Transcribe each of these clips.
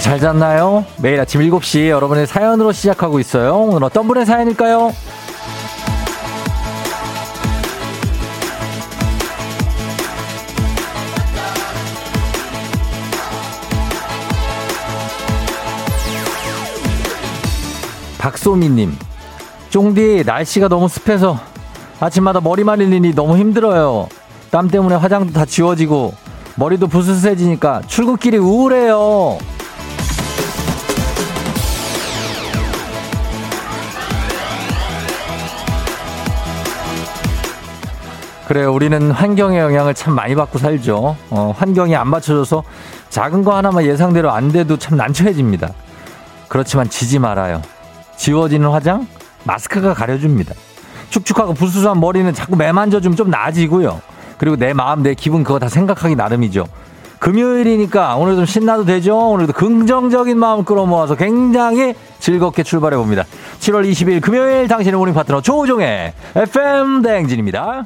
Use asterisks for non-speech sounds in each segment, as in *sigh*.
잘 잤나요? 매일 아침 7시 여러분의 사연으로 시작하고 있어요. 오늘 어떤 분의 사연일까요? 박소미님, 쫑디 날씨가 너무 습해서 아침마다 머리 말리니 너무 힘들어요. 땀 때문에 화장도 다 지워지고 머리도 부스스해지니까 출근길이 우울해요. 그래요. 우리는 환경의 영향을 참 많이 받고 살죠. 어, 환경이 안 맞춰져서 작은 거 하나만 예상대로 안 돼도 참 난처해집니다. 그렇지만 지지 말아요. 지워지는 화장? 마스크가 가려줍니다. 축축하고 부스스한 머리는 자꾸 매만져 주면 좀 나아지고요. 그리고 내 마음, 내 기분 그거 다 생각하기 나름이죠. 금요일이니까 오늘 좀 신나도 되죠? 오늘도 긍정적인 마음 끌어모아서 굉장히 즐겁게 출발해 봅니다. 7월 20일 금요일 당신의 모닝 파트너 조우종의 FM 대행진입니다.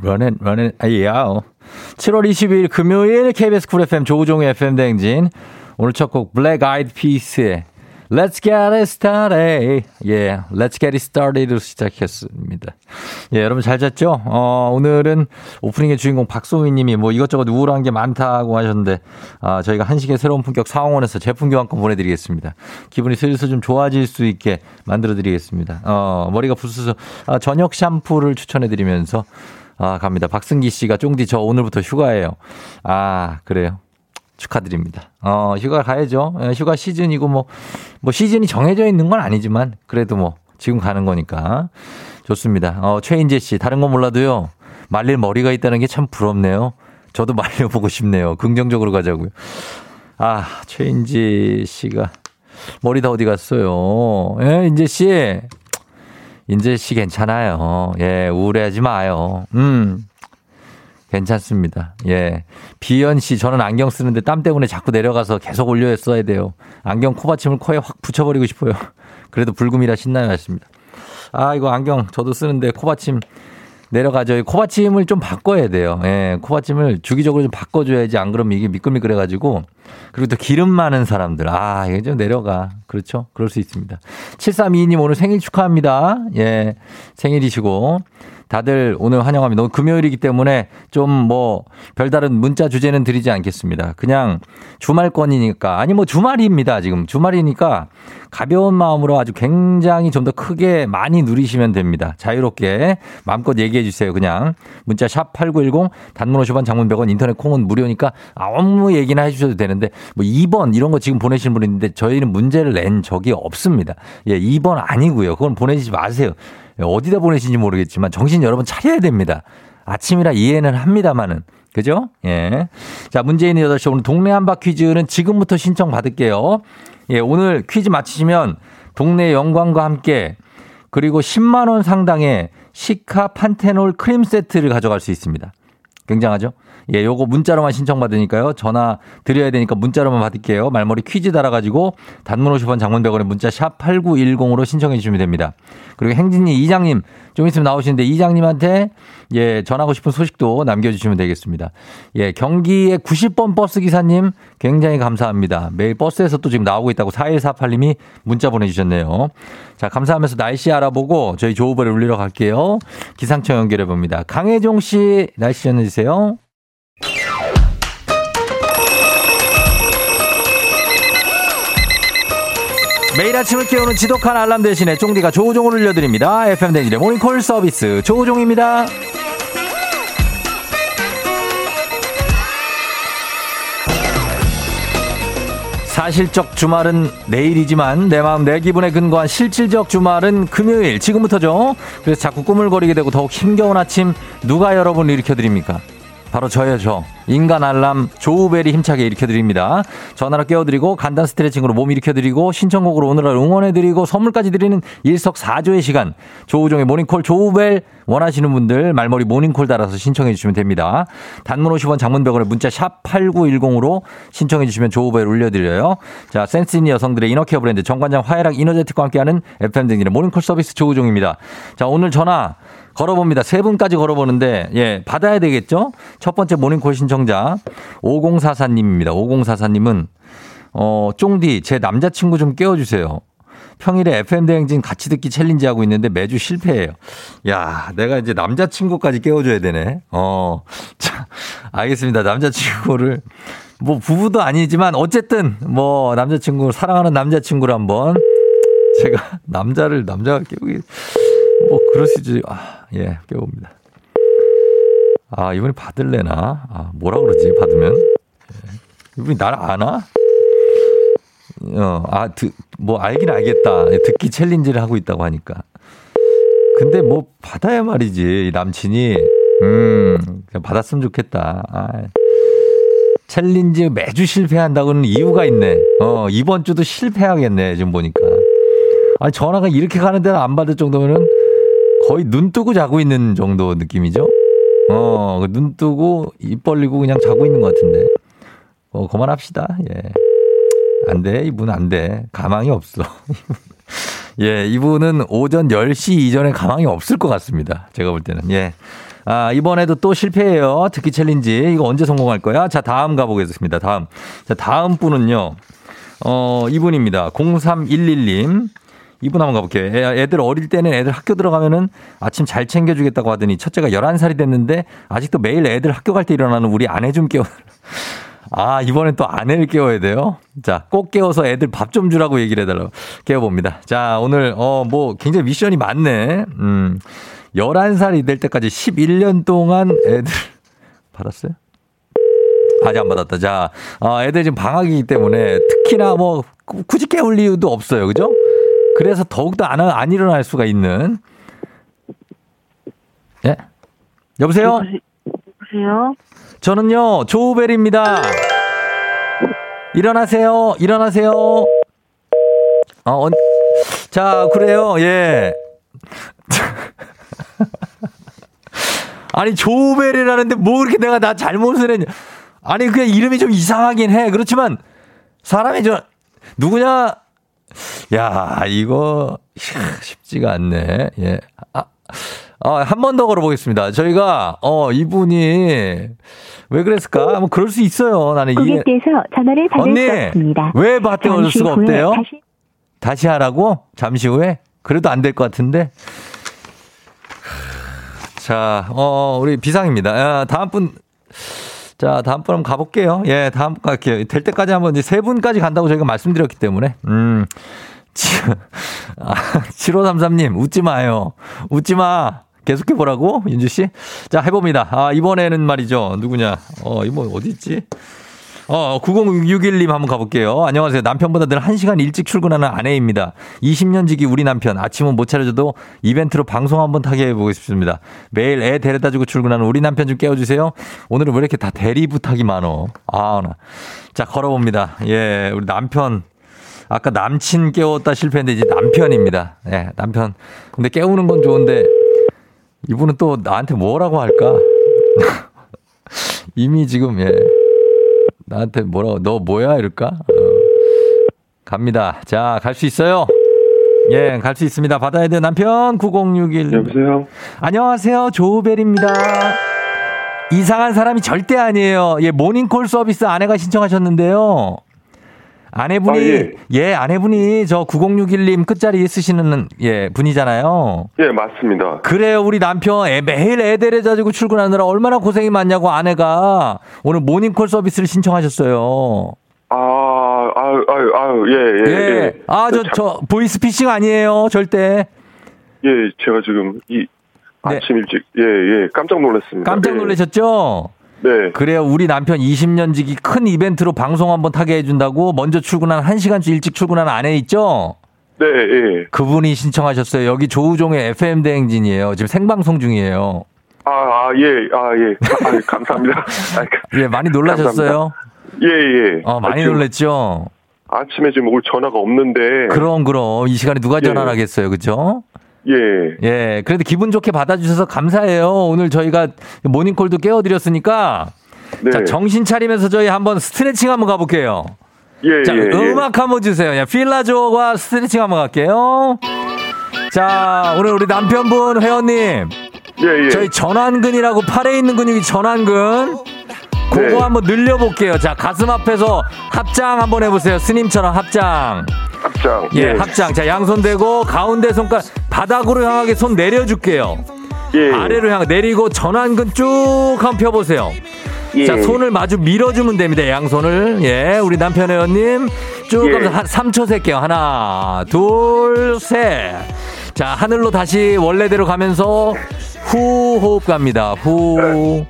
러는 러는 아이야오. 7월 20일 금요일 KBS 쿨 FM 조우종의 FM 대행진. 오늘 첫 곡 블랙 아이드 피스의 Let's get it started. 예, Let's get it started로 시작했습니다. 예, 여러분 잘 잤죠? 어, 오늘은 오프닝의 주인공 박소희 님이 뭐 이것저것 우울한 게 많다고 하셨는데, 아, 저희가 한식의 새로운 품격 사원에서 제품 교환권 보내드리겠습니다. 기분이 슬슬 좀 좋아질 수 있게 만들어드리겠습니다. 어, 머리가 부스스, 아, 저녁 샴푸를 추천해드리면서, 아, 갑니다. 박승기 씨가 쫑디 저 오늘부터 휴가예요. 아, 그래요. 축하드립니다. 어, 휴가 가야죠. 예, 휴가 시즌이고 뭐, 뭐 시즌이 정해져 있는 건 아니지만 그래도 뭐 지금 가는 거니까 좋습니다. 어, 최인재 씨, 다른 건 몰라도요. 말릴 머리가 있다는 게 참 부럽네요. 저도 *laughs* 말려보고 싶네요. 긍정적으로 가자고요. 아, 최인재 씨가 머리 다 어디 갔어요? 예, 인재 씨. 인재 씨 괜찮아요. 예, 우울해하지 마요. 음. 괜찮습니다. 예. 비연 씨, 저는 안경 쓰는데 땀 때문에 자꾸 내려가서 계속 올려 써야 돼요. 안경 코받침을 코에 확 붙여버리고 싶어요. 그래도 불금이라 신나요. 하십니다. 아, 이거 안경 저도 쓰는데 코받침 내려가죠. 코받침을 좀 바꿔야 돼요. 예, 코받침을 주기적으로 좀 바꿔줘야지. 안 그러면 이게 미끌미끌해가지고. 그리고 또 기름 많은 사람들. 아, 이게 좀 내려가. 그렇죠? 그럴 수 있습니다. 7322님 오늘 생일 축하합니다. 예, 생일이시고. 다들 오늘 환영합니다. 오늘 금요일이기 때문에 좀 뭐 별다른 문자 주제는 드리지 않겠습니다. 그냥 주말권이니까 아니 뭐 주말입니다. 지금 주말이니까 가벼운 마음으로 아주 굉장히 좀 더 크게 많이 누리시면 됩니다. 자유롭게 마음껏 얘기해 주세요. 그냥 문자 샵 8910 단문 50원 장문 100원 인터넷 콩은 무료니까 아무 얘기나 해 주셔도 되는데 뭐 2번 이런 거 지금 보내신 분 있는데 저희는 문제를 낸 적이 없습니다. 예, 2번 아니고요. 그건 보내지 마세요. 어디다 보내신지 모르겠지만 정신 여러분 차려야 됩니다. 아침이라 이해는 합니다만은. 그죠? 예. 자, 문재인의 8시 오늘 동네 한바 퀴즈는 지금부터 신청 받을게요. 예, 오늘 퀴즈 맞히시면 동네 영광과 함께 그리고 10만원 상당의 시카 판테놀 크림 세트를 가져갈 수 있습니다. 굉장하죠? 예, 요거 문자로만 신청받으니까요. 전화 드려야 되니까 문자로만 받을게요. 말머리 퀴즈 달아가지고 단문 50원 장문 100원에 문자 샵 8910으로 신청해 주시면 됩니다. 그리고 행진이 이장님 좀 있으면 나오시는데 이장님한테 예, 전하고 싶은 소식도 남겨주시면 되겠습니다. 예, 경기의 90번 버스 기사님 굉장히 감사합니다. 매일 버스에서 또 지금 나오고 있다고 4148님이 문자 보내주셨네요. 자, 감사하면서 날씨 알아보고 저희 조우벌을 울리러 갈게요. 기상청 연결해 봅니다. 강혜종 씨 날씨 전해주세요. 매일 아침을 깨우는 지독한 알람 대신에 쫑디가 조우종을 울려드립니다. FM 댕진의 모닝콜 서비스 조우종입니다. 사실적 주말은 내일이지만 내 마음 내 기분에 근거한 실질적 주말은 금요일 지금부터죠. 그래서 자꾸 꾸물거리게 되고 더욱 힘겨운 아침 누가 여러분 일으켜 드립니까? 바로 저예요, 저. 인간 알람 조우벨이 힘차게 일으켜드립니다. 전화로 깨워드리고 간단 스트레칭으로 몸 일으켜드리고 신청곡으로 오늘날 응원해드리고 선물까지 드리는 일석사조의 시간. 조우종의 모닝콜 조우벨 원하시는 분들 말머리 모닝콜 달아서 신청해 주시면 됩니다. 단문 50원 장문 100원에 문자 샵 8910으로 신청해 주시면 조우벨 올려드려요. 자, 센스 있는 여성들의 inner care 브랜드 정관장 화해락 이너제틱과 함께하는 FM 등진의 모닝콜 서비스 조우종입니다. 자, 오늘 전화 걸어봅니다. 세 분까지 걸어보는데, 예, 받아야 되겠죠? 첫 번째 모닝콜 신청자, 5044님입니다. 5044님은 어, 쫑디, 제 남자친구 좀 깨워주세요. 평일에 FM대행진 같이 듣기 챌린지 하고 있는데 매주 실패해요. 야, 내가 이제 남자친구까지 깨워줘야 되네. 어, 자, 알겠습니다. 남자친구를, 뭐 부부도 아니지만 어쨌든 뭐 남자친구, 사랑하는 남자친구를 한번 제가 남자를, 남자가 깨우기, 뭐 그러시지. 아, 예, 깨웁니다. 아, 이번에 받을래나? 아, 뭐라 그러지, 받으면? 예. 이분이 나를 아나? 어, 아, 듣, 뭐 알긴 알겠다. 듣기 챌린지를 하고 있다고 하니까. 근데 뭐 받아야 말이지. 남친이. 음, 그냥 받았으면 좋겠다. 아. 챌린지 매주 실패한다고는 이유가 있네. 어, 이번 주도 실패하겠네. 지금 보니까. 아니, 전화가 이렇게 가는 데는 안 받을 정도면은 거의 눈 뜨고 자고 있는 정도 느낌이죠? 어, 그눈 뜨고 입 벌리고 그냥 자고 있는 것 같은데. 어, 그만합시다. 예. 안 돼. 이분 안 돼. 가망이 없어. *laughs* 예, 이분은 오전 10시 이전에 가망이 없을 것 같습니다. 제가 볼 때는. 예. 아, 이번에도 또 실패해요. 듣기 챌린지. 이거 언제 성공할 거야? 자, 다음 가보겠습니다. 다음. 자, 다음 분은요. 어, 이분입니다. 0311님. 이분 한번 가볼게요. 애들 어릴 때는 애들 학교 들어가면은 아침 잘 챙겨주겠다고 하더니 첫째가 11살이 됐는데 아직도 매일 애들 학교 갈 때 일어나는 우리 아내 좀 깨워. *laughs* 아, 이번엔 또 아내를 깨워야 돼요? 자, 꼭 깨워서 애들 밥 좀 주라고 얘기를 해달라고 깨워봅니다. 자, 오늘, 어, 뭐, 굉장히 미션이 많네. 음, 11살이 될 때까지 11년 동안 애들, *laughs* 받았어요? 아직 안 받았다. 자, 어, 애들 지금 방학이기 때문에 특히나 뭐, 굳이 깨울 이유도 없어요. 그죠? 그래서 더욱더 안, 안 일어날 수가 있는. 예? 여보세요? 여보세요? 저는요, 조우벨입니다. 일어나세요. 일어나세요. 어, 어, 자, 그래요. 예. *laughs* 아니, 조우벨이라는데 뭐 그렇게 내가 나 잘못을 했냐. 아니, 그냥 이름이 좀 이상하긴 해. 그렇지만, 사람이 저, 누구냐? 야, 이거, 쉽지가 않네. 예. 아, 아, 한 번 더 걸어보겠습니다. 저희가, 어, 이분이, 왜 그랬을까? 뭐, 그럴 수 있어요. 나는 이해. 고객께서 전화를 받을 언니, 수 없습니다. 왜 받을 수가 없대요? 다시... 다시 하라고? 잠시 후에? 그래도 안 될 것 같은데? 자, 어, 우리 비상입니다. 아, 다음 분, 자, 다음 분 한번 가볼게요. 예, 다음 분 갈게요. 될 때까지 한번 이제 세 분까지 간다고 저희가 말씀드렸기 때문에. 음. 아, 7533님, 웃지 마요. 웃지 마. 계속해 보라고, 윤주 씨. 자, 해봅니다. 아, 이번에는 말이죠. 누구냐. 어, 이거 어디 있지? 어, 9061님 한번 가볼게요. 안녕하세요. 남편보다 늘 1시간 일찍 출근하는 아내입니다. 20년 지기 우리 남편. 아침은 못 차려줘도 이벤트로 방송 한번 타게 해보고 싶습니다. 매일 애 데려다 주고 출근하는 우리 남편 좀 깨워주세요. 오늘은 왜 이렇게 다 대리 부탁이 많어? 아, 나. 자, 걸어봅니다. 예, 우리 남편. 아까 남친 깨웠다 실패했는데 이제 남편입니다. 예, 남편. 근데 깨우는 건 좋은데 이분은 또 나한테 뭐라고 할까? *laughs* 이미 지금 예. 나한테 뭐라고 너 뭐야 이럴까? 어. 갑니다. 자, 갈 수 있어요. 예, 갈 수 있습니다. 받아야 돼 남편 9061. 여보세요. 안녕하세요. 조우벨입니다. 이상한 사람이 절대 아니에요. 예, 모닝콜 서비스 아내가 신청하셨는데요. 아내분이 아, 예. 예. 아내분이 저 9061님 끝자리 쓰시는 예 분이잖아요. 예 맞습니다. 그래요 우리 남편 애, 매일 애 데려다주고 출근하느라 얼마나 고생이 많냐고 아내가 오늘 모닝콜 서비스를 신청하셨어요. 아, 아유, 아유, 아유, 예, 예. 예. 예. 아, 저, 저, 보이스피싱 아니에요, 절대. 예, 제가 지금, 이, 네. 아침 일찍, 예, 예, 깜짝 놀랐습니다. 깜짝 예. 놀라셨죠? 네. 그래요. 우리 남편 20년 지기 큰 이벤트로 방송 한번 타게 해준다고 먼저 출근한 1시간 일찍 출근한 아내 있죠? 네, 예. 그분이 신청하셨어요. 여기 조우종의 FM 대행진이에요. 지금 생방송 중이에요. 아, 아 예, 아, 예. 아, 감사합니다. *laughs* 예, 많이 놀라셨어요? 예, 예. 어, 많이 아, 놀랬죠? 아침에 지금 올 전화가 없는데. 그럼, 그럼. 이 시간에 누가 전화를 예. 하겠어요. 그죠? 예. 예. 그래도 기분 좋게 받아주셔서 감사해요. 오늘 저희가 모닝콜도 깨워드렸으니까. 네. 자, 정신 차리면서 저희 한번 스트레칭 한번 가볼게요. 예, 자, 예, 예. 음악 한번 주세요. 예, 필라조와 스트레칭 한번 갈게요. 자, 오늘 우리 남편분 회원님. 예, 예. 저희 전완근이라고 팔에 있는 근육이 전완근. 그거 네. 한번 늘려볼게요. 자, 가슴 앞에서 합장 한번 해보세요. 스님처럼 합장. 합장. 예, 합장. 자, 양손 대고 가운데 손가락 바닥으로 향하게 손 내려줄게요. 예. 아래로 향 내리고 전완근 쭉 한번 펴보세요. 예. 자, 손을 마주 밀어주면 됩니다. 양손을. 예, 우리 남편 회원님. 쭉 예. 하면서 한 3초 셀게요. 하나, 둘, 셋. 자, 하늘로 다시 원래대로 가면서 후 호흡 갑니다. 후.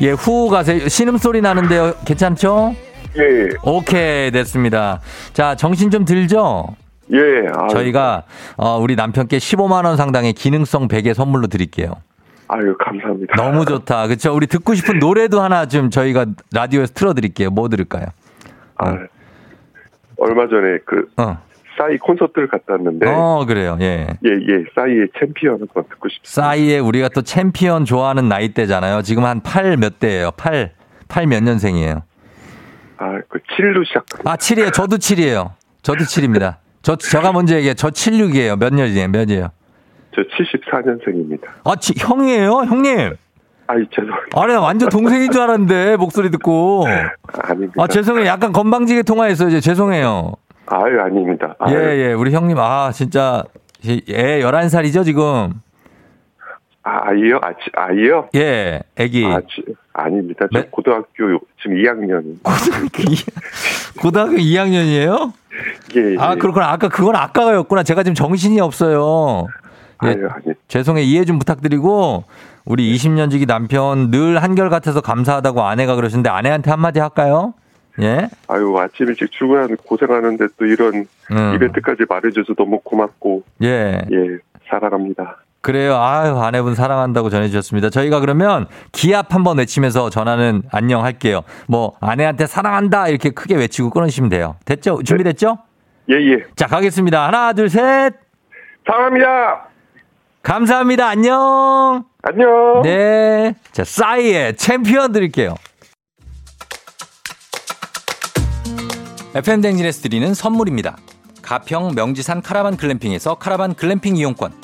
예, 후 가세요. 신음소리 나는데요. 괜찮죠? 예. 오케이, 됐습니다. 자, 정신 좀 들죠? 예. 아유, 저희가, 어, 우리 남편께 15만 원 상당의 기능성 베개 선물로 드릴게요. 아유, 감사합니다. 너무 좋다. 그쵸? 우리 듣고 싶은 노래도 하나 좀 저희가 라디오에서 틀어드릴게요. 뭐 들을까요? 아, 얼마 전에 그 어. 싸이 콘서트를 갔다 왔는데 어, 그래요. 예. 예, 예. 싸이의 챔피언 한번 듣고 싶습니다. 싸이의 우리가 또 챔피언 좋아하는 나이대잖아요. 지금 한 8 몇 대예요? 8, 8 몇 년생이에요? 아, 그 7로 시작. 아, 7이에요. 저도 7이에요. 저도 7입니다. 저, 저가 먼저 얘기해. 저 76이에요. 몇 년이에요? 몇이에요? 저 74년생입니다. 아, 지, 형이에요? 형님? 아이, 죄송합니다. 아니, 나 완전 동생인 줄 알았는데, 목소리 듣고. 아닙니다. 아, 죄송해요. 약간 건방지게 통화했어요. 이제 죄송해요. 아유, 아닙니다. 예, 아유, 예. 우리 형님, 아, 진짜. 애 11살이죠, 지금? 아, 아이요? 아, 지- 아이요? 예, 애기. 아, 지- 아닙니다. 저 네? 고등학교 지금 2학년. 고등학교 2, 고등학교 2학년이에요? 예, 예. 아, 그렇구나. 아까 그건 아까였구나. 제가 지금 정신이 없어요. 예, 아유, 아니. 죄송해. 이해 좀 부탁드리고, 우리 20년 지기 남편 늘 한결같아서 감사하다고 아내가 그러시는데 아내한테 한마디 할까요? 예? 아유, 아침 일찍 출근하는 고생하는데 또 이런 음. 이벤트까지 말해줘서 너무 고맙고, 예. 예, 사랑합니다. 그래요. 아유, 아내분 사랑한다고 전해주셨습니다. 저희가 그러면 기합 한번 외치면서 전화는 안녕 할게요. 뭐, 아내한테 사랑한다 이렇게 크게 외치고 끊으시면 돼요. 됐죠? 준비됐죠? 예, 예. 자, 가겠습니다. 하나, 둘, 셋. 사랑합니다! 감사합니다. 안녕. 안녕! 네. 자, 싸이의 챔피언 드릴게요. FM댕진에서 드리는 선물입니다. 가평 명지산 카라반 글램핑에서 카라반 글램핑 이용권.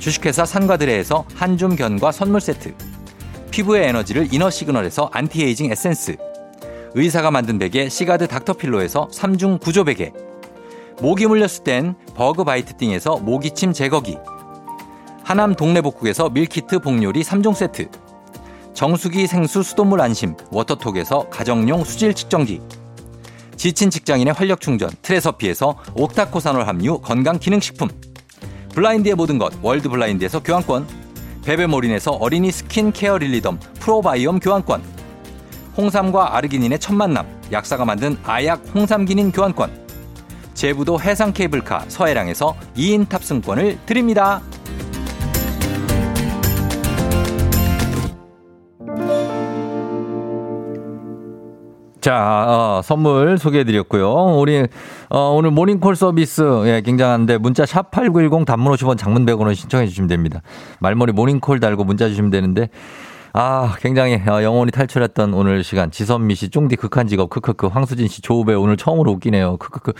주식회사 산과드레에서 한줌 견과 선물 세트. 피부의 에너지를 이너 시그널에서 안티에이징 에센스. 의사가 만든 베개 시가드 닥터필로에서 3중 구조 베개. 모기 물렸을 땐 버그 바이트 띵에서 모기침 제거기. 하남 동네복국에서 밀키트 복요리 3종 세트. 정수기 생수 수돗물 안심 워터톡에서 가정용 수질 측정기. 지친 직장인의 활력 충전 트레서피에서 옥타코산올 함유 건강 기능식품. 블라인드의 모든 것 월드 블라인드에서 교환권. 베베몰인에서 어린이 스킨 케어 릴리덤 프로바이옴 교환권. 홍삼과 아르기닌의 첫 만남 약사가 만든 아약 홍삼기닌 교환권. 제부도 해상 케이블카 서해랑에서 2인 탑승권을 드립니다. 자, 어, 선물 소개해드렸고요. 우리 어, 오늘 모닝콜 서비스 예, 굉장한데 문자 샵 #8910 단문 50원, 장문 100원을 신청해 주시면 됩니다. 말머리 모닝콜 달고 문자 주시면 되는데 아, 굉장히 어, 영혼이 탈출했던 오늘 시간. 지선미 씨, 쫑디 극한 직업, 크크크. 황수진 씨, 조우벨 오늘 처음으로 웃기네요. 크크크.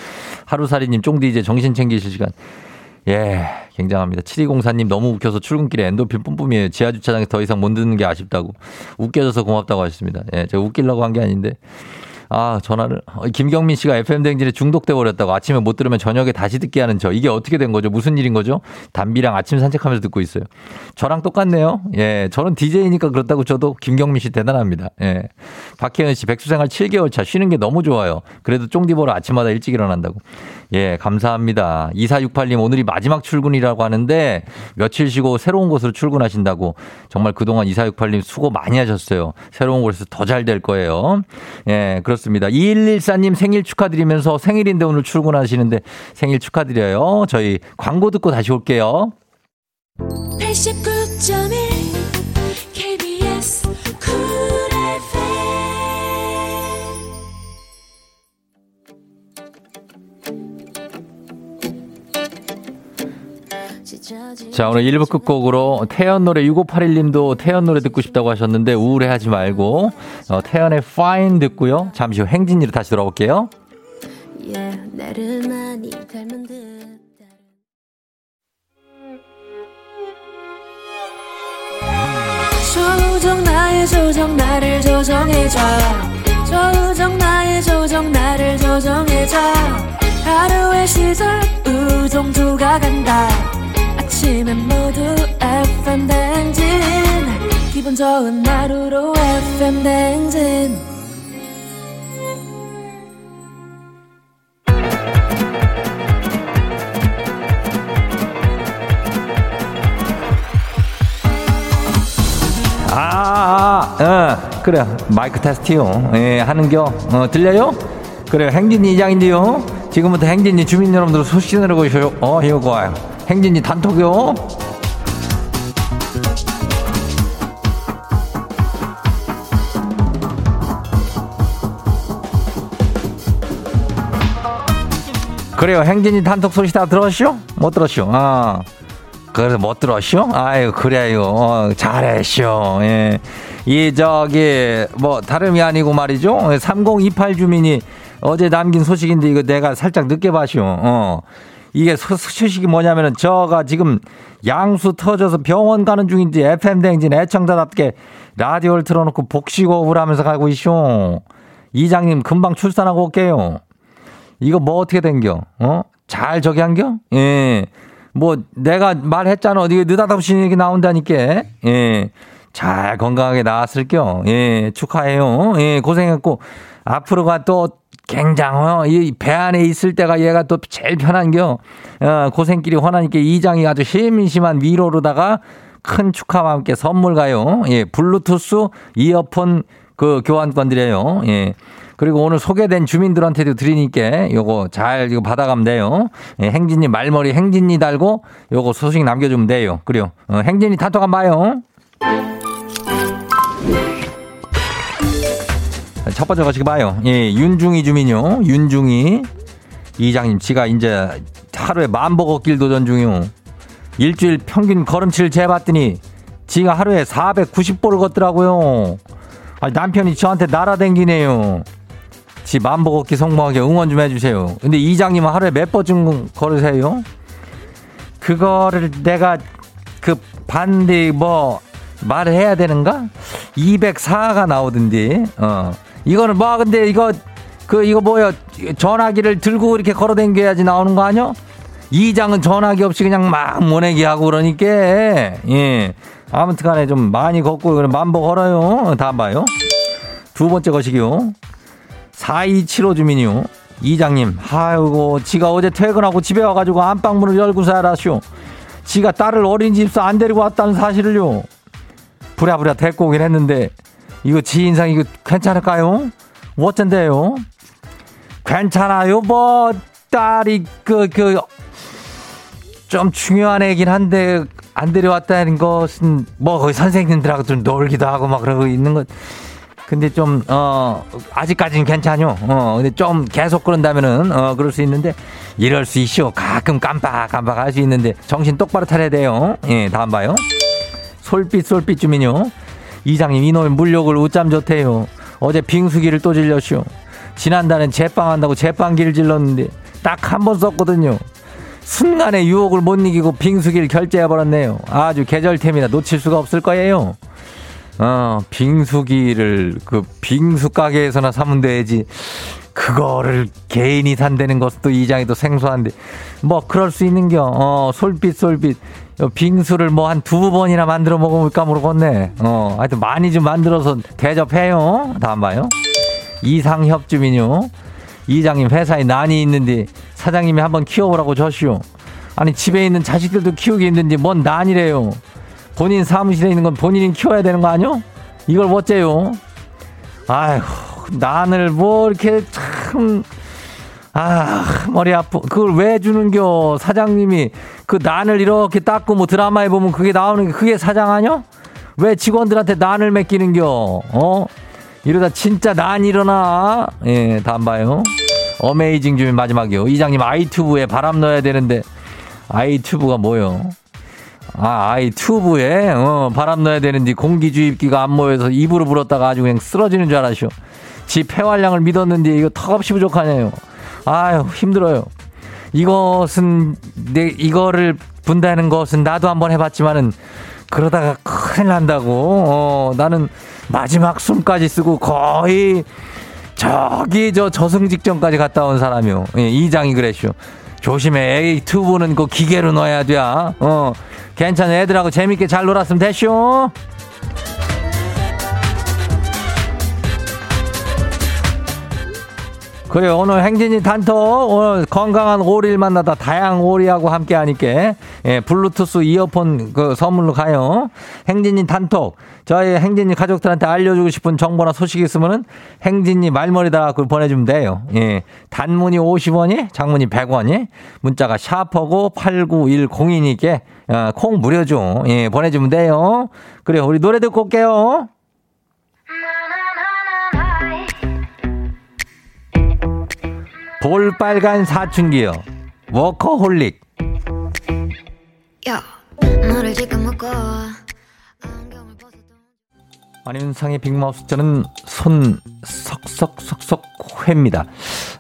하루살이님, 쫑디 이제 정신 챙기실 시간. 예, 굉장합니다. 7204님 너무 웃겨서 출근길에 엔도핀 뿜뿜이에요. 지하주차장에 더 이상 못 듣는 게 아쉽다고. 웃겨져서 고맙다고 하셨습니다. 예, 제가 웃기려고 한 게 아닌데. 아, 전화를. 어, 김경민 씨가 FM대행진에 중독돼 버렸다고 아침에 못 들으면 저녁에 다시 듣게 하는 저. 이게 어떻게 된 거죠? 무슨 일인 거죠? 담비랑 아침 산책하면서 듣고 있어요. 저랑 똑같네요. 예. 저는 DJ니까 그렇다고 저도 김경민 씨 대단합니다. 예. 박혜연 씨, 백수생활 7개월 차 쉬는 게 너무 좋아요. 그래도 쫑디 보러 아침마다 일찍 일어난다고. 예, 감사합니다. 2468님 오늘이 마지막 출근이라고 하는데 며칠 쉬고 새로운 곳으로 출근하신다고 정말 그동안 2468님 수고 많이 하셨어요. 새로운 곳에서 더 잘 될 거예요. 예, 그렇습니다. 2114님 생일 축하드리면서 생일인데 오늘 출근하시는데 생일 축하드려요. 저희 광고 듣고 다시 올게요. 89.1 자, 오늘 1부 끝곡으로 태연 노래 6581님도 태연 노래 듣고 싶다고 하셨는데 우울해하지 말고 어, 태연의 Fine 듣고요. 잠시 후 행진이로 다시 돌아올게요. Yeah, 조정 나의 조정 나를 조정해줘 조정 나의 조정 나를 조정해줘 하루의 시절 우정조가 간다 아침엔 모두 FM 댕진 기분 좋은 하루로 FM 댕진 아, 아, 아, 어, 그래. 마이크 테스트요. 예, 하는겨. 어, 들려요? 그래, 행진이 이장인데요. 지금부터 행진이 주민 여러분들 소식 있어요. 어, 이거 봐요. 행진이 단톡요. 그래요. 행진이 단톡 소식 다 들었쇼? 못 들었쇼? 아. 그래서 못 들었쇼? 아유, 그래요. 어, 잘했쇼. 예. 이, 저기, 뭐, 다름이 아니고 말이죠. 3028 주민이 어제 남긴 소식인데 이거 내가 살짝 늦게 봤쇼. 어. 이게 소식이 뭐냐면은 저가 지금 양수 터져서 병원 가는 중인지 FM 댕진 애청자답게 라디오를 틀어놓고 복식호흡을 하면서 가고 있쇼. 이장님 금방 출산하고 올게요. 이거 뭐 어떻게 된겨? 어? 잘 저기 한겨? 예. 뭐 내가 말했잖아. 어디 느닷없이 얘기 나온다니까. 예. 잘 건강하게 나왔을겨. 예. 축하해요. 예. 고생했고 앞으로가 또 굉장해요. 이배 안에 있을 때가 얘가 또 제일 편한겨. 어, 고생길이 훤하니까 이장이 아주 심심한 위로로다가 큰 축하와 함께 선물 가요. 예, 블루투스 이어폰 그 교환권 드려요. 예. 그리고 오늘 소개된 주민들한테도 드리니까 요거 잘 이거 받아가면 돼요. 예, 행진이 말머리 행진이 달고 요거 소식 남겨주면 돼요. 그래요. 어, 행진이 단톡한 봐요. 첫 번째 거시기 봐요. 예, 윤중이 주민요. 윤중이 이장님, 지가 이제 하루에 만보 걷길 도전 중이요. 일주일 평균 걸음치를 재봤더니 지가 하루에 490보를 걷더라고요. 아니, 남편이 저한테 날아댕기네요. 지 만보 걷기 성공하게 응원 좀 해주세요. 근데 이장님은 하루에 몇 번쯤 걸으세요? 그거를 내가 그 반대 뭐 말을 해야 되는가? 204가 나오던데, 어. 이거는 뭐 근데 이거 그 이거 뭐야 전화기를 들고 이렇게 걸어 댕겨야지 나오는 거 아니야? 이장은 전화기 없이 그냥 막 모내기 하고 그러니까 예. 아무튼 간에 좀 많이 걷고 그럼 만보 걸어요. 다음 봐요. 두 번째 거시기요. 4275 주민이요. 이장님 아이고 지가 어제 퇴근하고 집에 와가지고 안방문을 열고 살았쇼 지가 딸을 어린이집사 안 데리고 왔다는 사실을요. 부랴부랴 데리고 오긴 했는데 이거 지 인상 이거 괜찮을까요? 어쩐데요? 괜찮아요. 뭐 딸이 그 그 좀 중요한 애긴 한데 안 데려왔다는 것은 뭐 선생님들하고 좀 놀기도 하고 막 그러고 있는 것. 근데 좀 어 아직까지는 괜찮요. 어 근데 좀 계속 그런다면은 어 그럴 수 있는데 이럴 수 있쇼. 가끔 깜빡깜빡 할 수 있는데 정신 똑바로 차려야 돼요. 예, 다음 봐요. 솔빛 솔빛 주민요. 이장님 이놈의 물욕을 웃잠 좋대요. 어제 빙수기를 또 질렸쇼. 지난달엔 제빵한다고 제빵기를 질렀는데 딱 한 번 썼거든요. 순간에 유혹을 못 이기고 빙수기를 결제해버렸네요. 아주 계절템이라 놓칠 수가 없을 거예요. 어, 빙수기를 그 빙수 가게에서나 사면 돼야지. 그거를 개인이 산다는 것도 이장이 또 생소한데 뭐 그럴 수 있는겨. 어, 솔빛 솔빛. 빙수를 뭐 한 두 번이나 만들어 먹어볼까 모르겠네. 어, 하여튼 많이 좀 만들어서 대접해요. 다음 봐요. 이상협 주민요. 이장님 회사에 난이 있는데 사장님이 한번 키워보라고 저시오. 아니 집에 있는 자식들도 키우기 힘든데 뭔 난이래요. 본인 사무실에 있는 건 본인이 키워야 되는 거 아니요? 이걸 어째요? 아휴 난을 뭐 이렇게 참 아, 머리 아프. 그걸 왜 주는겨? 사장님이 그 난을 이렇게 닦고 뭐 드라마에 보면 그게 나오는 게 그게 사장 아니야? 왜 직원들한테 난을 맡기는겨? 어? 이러다 진짜 난 일어나. 예, 다음 봐요. 어메이징 주민 마지막이요. 이장님 아이튜브에 바람 넣어야 되는데 아이튜브가 뭐요? 아, 아이 튜브에 어, 바람 넣어야 되는데 공기 주입기가 안 모여서 입으로 불었다가 아주 그냥 쓰러지는 줄 알았쇼. 지 폐활량을 믿었는데 이거 턱없이 부족하네요. 아유 힘들어요. 이것은 내 이거를 분다는 것은 나도 한번 해봤지만은 그러다가 큰일 난다고. 어, 나는 마지막 숨까지 쓰고 거의 저기 저 저승 직전까지 갔다 온 사람이요. 예, 이장이 그랬쇼. 조심해. 에이 튜브는 그 기계로 넣어야 돼. 어, 괜찮아. 애들하고 재밌게 잘 놀았으면 됐쇼. 그래요. 오늘 행진이 단톡, 오늘 건강한 오리를 만나다 다양한 오리하고 함께 하니까, 예, 블루투스 이어폰 그 선물로 가요. 행진이 단톡. 저희 행진이 가족들한테 알려주고 싶은 정보나 소식이 있으면은 행진이 말머리다 그 보내주면 돼요. 예. 단문이 50원이, 장문이 100원이, 문자가 샤퍼고 89102니께, 어, 콩 무료죠. 예, 보내주면 돼요. 그래요. 우리 노래 듣고 올게요. 볼빨간 사춘기요. 워커홀릭. 야, 너를 지금 먹고 안윤상의 빅마우스 저는 손 석석석석 회입니다.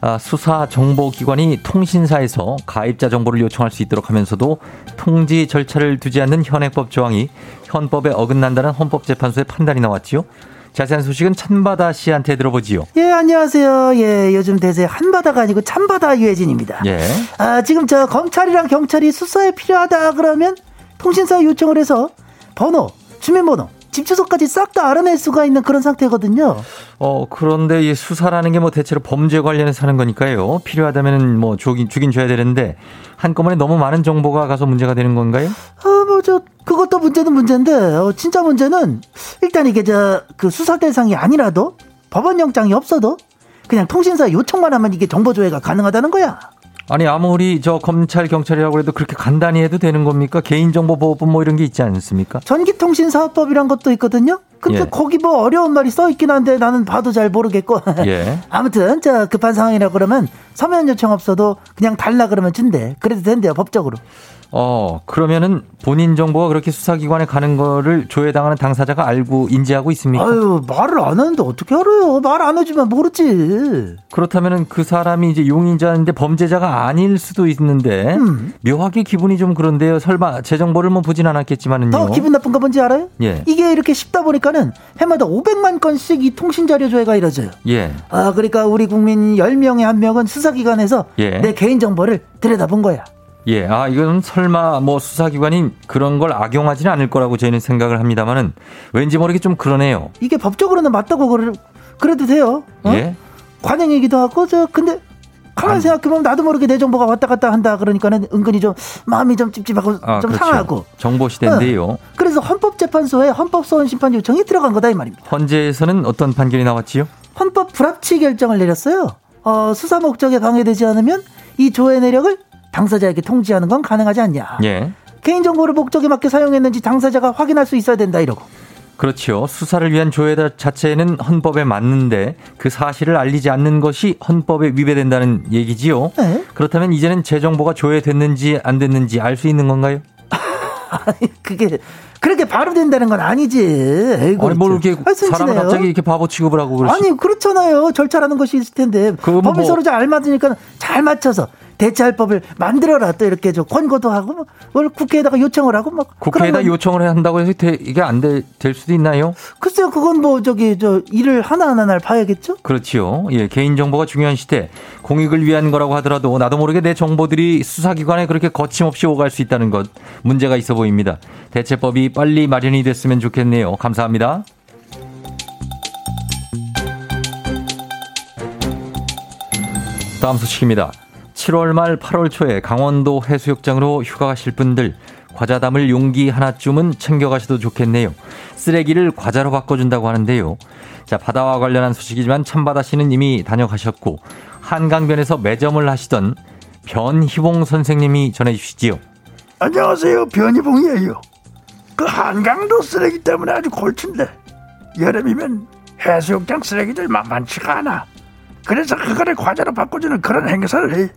아, 수사 정보기관이 통신사에서 가입자 정보를 요청할 수 있도록 하면서도 통지 절차를 두지 않는 현행법 조항이 헌법에 어긋난다는 헌법재판소의 판단이 나왔지요. 자세한 소식은 찬바다 씨한테 들어보지요. 예, 안녕하세요. 예, 요즘 대세 한바다가 아니고 찬바다 유해진입니다. 예. 아, 지금 저 검찰이랑 경찰이 수사에 필요하다 그러면 통신사에 요청을 해서 번호, 주민번호, 집 주소까지 싹 다 알아낼 수가 있는 그런 상태거든요. 어, 그런데 이 수사라는 게 뭐 대체로 범죄 관련해서 하는 거니까요. 필요하다면은 뭐 죽인, 죽인 줘야 되는데 한꺼번에 너무 많은 정보가 가서 문제가 되는 건가요? 아, 뭐, 저, 그것도 문제는 문제인데, 어, 진짜 문제는, 일단 이게 저, 그 수사 대상이 아니라도, 법원 영장이 없어도, 그냥 통신사 요청만 하면 이게 정보 조회가 가능하다는 거야. 아니 아무리 저 검찰 경찰이라고 해도 그렇게 간단히 해도 되는 겁니까? 개인정보 보호법 뭐 이런 게 있지 않습니까? 전기통신사업법이란 것도 있거든요. 근데 예. 거기 뭐 어려운 말이 써 있긴 한데 나는 봐도 잘 모르겠고. *laughs* 예. 아무튼 저 급한 상황이라 그러면 서면 요청 없어도 그냥 달라 그러면 준대. 그래도 된대요 법적으로. 어 그러면은 본인 정보가 그렇게 수사기관에 가는 거를 조회당하는 당사자가 알고 인지하고 있습니까? 아유 말을 안 하는데 어떻게 알아요? 말 안 해주면 모르지. 그렇다면은 그 사람이 이제 용의자인데 범죄자가 아닐 수도 있는데 음. 묘하게 기분이 좀 그런데요. 설마 제 정보를 뭐 보진 않았겠지만은요. 더 기분 나쁜 거 뭔지 알아요? 예. 이게 이렇게 쉽다 보니까 는 해마다 500만 건씩 이 통신 자료 조회가 이루어져요. 예. 아 그러니까 우리 국민 10명에 한 명은 수사 기관에서 예. 내 개인 정보를 들여다본 거야. 예, 아, 이건 설마 뭐 수사기관이 그런 걸 악용하지는 않을 거라고 저희는 생각을 합니다만은 왠지 모르게 좀 그러네요. 이게 법적으로는 맞다고 그래, 그래도 돼요. 어? 예? 관행이기도 하고 저 근데 가만 관- 생각해보면 나도 모르게 내 정보가 왔다 갔다 한다 그러니까는 은근히 좀 마음이 좀 찝찝하고 아, 좀 그렇죠. 상하고 정보 시대인데요. 그래서 헌법재판소에 헌법소원 심판 요청이 들어간 거다 이 말입니다. 헌재에서는 어떤 판결이 나왔지요? 헌법 불합치 결정을 내렸어요. 어, 수사 목적에 방해되지 않으면 이 조회 내력을 당사자에게 통지하는 건 가능하지 않냐. 예. 개인정보를 목적에 맞게 사용했는지 당사자가 확인할 수 있어야 된다 이러고. 그렇죠. 수사를 위한 조회 자체는 헌법에 맞는데 그 사실을 알리지 않는 것이 헌법에 위배된다는 얘기지요. 네. 그렇다면 이제는 제 정보가 조회됐는지 안 됐는지 알 수 있는 건가요? *laughs* 아니, 그게 그렇게 바로 된다는 건 아니지. 에이구, 아니 뭘 이렇게 아. 사람을 갑자기 이렇게 바보 취급을 하고 그러시 아니 그렇잖아요. 절차라는 것이 있을 텐데 그거 법이 뭐- 서로 잘 알맞으니까 잘 맞춰서 대체할 법을 만들어라 또 이렇게 저 권고도 하고 뭐 그걸 국회에다가 요청을 하고 막 국회에다 그런 건- 요청을 한다고 해서 되- 이게 안 될 수도 있나요? 글쎄요 그건 뭐 저기 저 일을 하나하나 날 봐야겠죠 그렇지요. 예, 개인 정보가 중요한 시대. 공익을 위한 거라고 하더라도 나도 모르게 내 정보들이 수사기관에 그렇게 거침없이 오갈 수 있다는 것 문제가 있어 보입니다. 대체법이 빨리 마련이 됐으면 좋겠네요. 감사합니다. 다음 소식입니다. 7월 말 8월 초에 강원도 해수욕장으로 휴가 가실 분들 과자 담을 용기 하나쯤은 챙겨가셔도 좋겠네요. 쓰레기를 과자로 바꿔준다고 하는데요. 자, 바다와 관련한 소식이지만 참바다 씨는 이미 다녀가셨고 한강변에서 매점을 하시던 변희봉 선생님이 전해주시지요. 안녕하세요 변희봉이에요 그 한강도 쓰레기 때문에 아주 골친데 여름이면 해수욕장 쓰레기들 만만치가 않아 그래서 그거를 과자로 바꿔주는 그런 행사를 해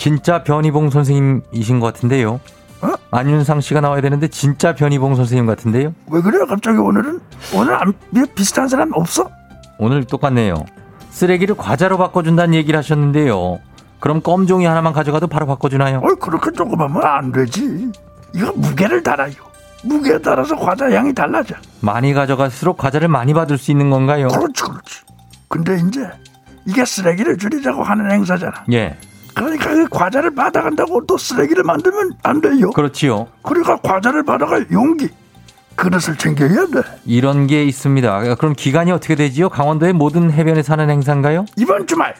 진짜 변희봉 선생님이신 것 같은데요. 어? 안윤상 씨가 나와야 되는데 진짜 변희봉 선생님 같은데요. 왜 그래요 갑자기 오늘은 오늘 안, 왜 비슷한 사람 없어? 오늘 똑같네요. 쓰레기를 과자로 바꿔준다는 얘기를 하셨는데요. 그럼 껌종이 하나만 가져가도 바로 바꿔주나요? 어 그렇게 조금 하면 안 되지 이거 무게를 달아요 무게에 따라서 과자 양이 달라져 많이 가져갈수록 과자를 많이 받을 수 있는 건가요? 그렇지 그렇지 근데 이제 이게 쓰레기를 줄이자고 하는 행사잖아 예, 그러니까 그 과자를 받아간다고 또 쓰레기를 만들면 안 돼요 그렇지요. 그러니까 과자를 받아갈 용기 그릇을 챙겨야 돼 이런 게 있습니다. 그럼 기간이 어떻게 되지요? 강원도의 모든 해변에 사는 행사인가요? 이번 주말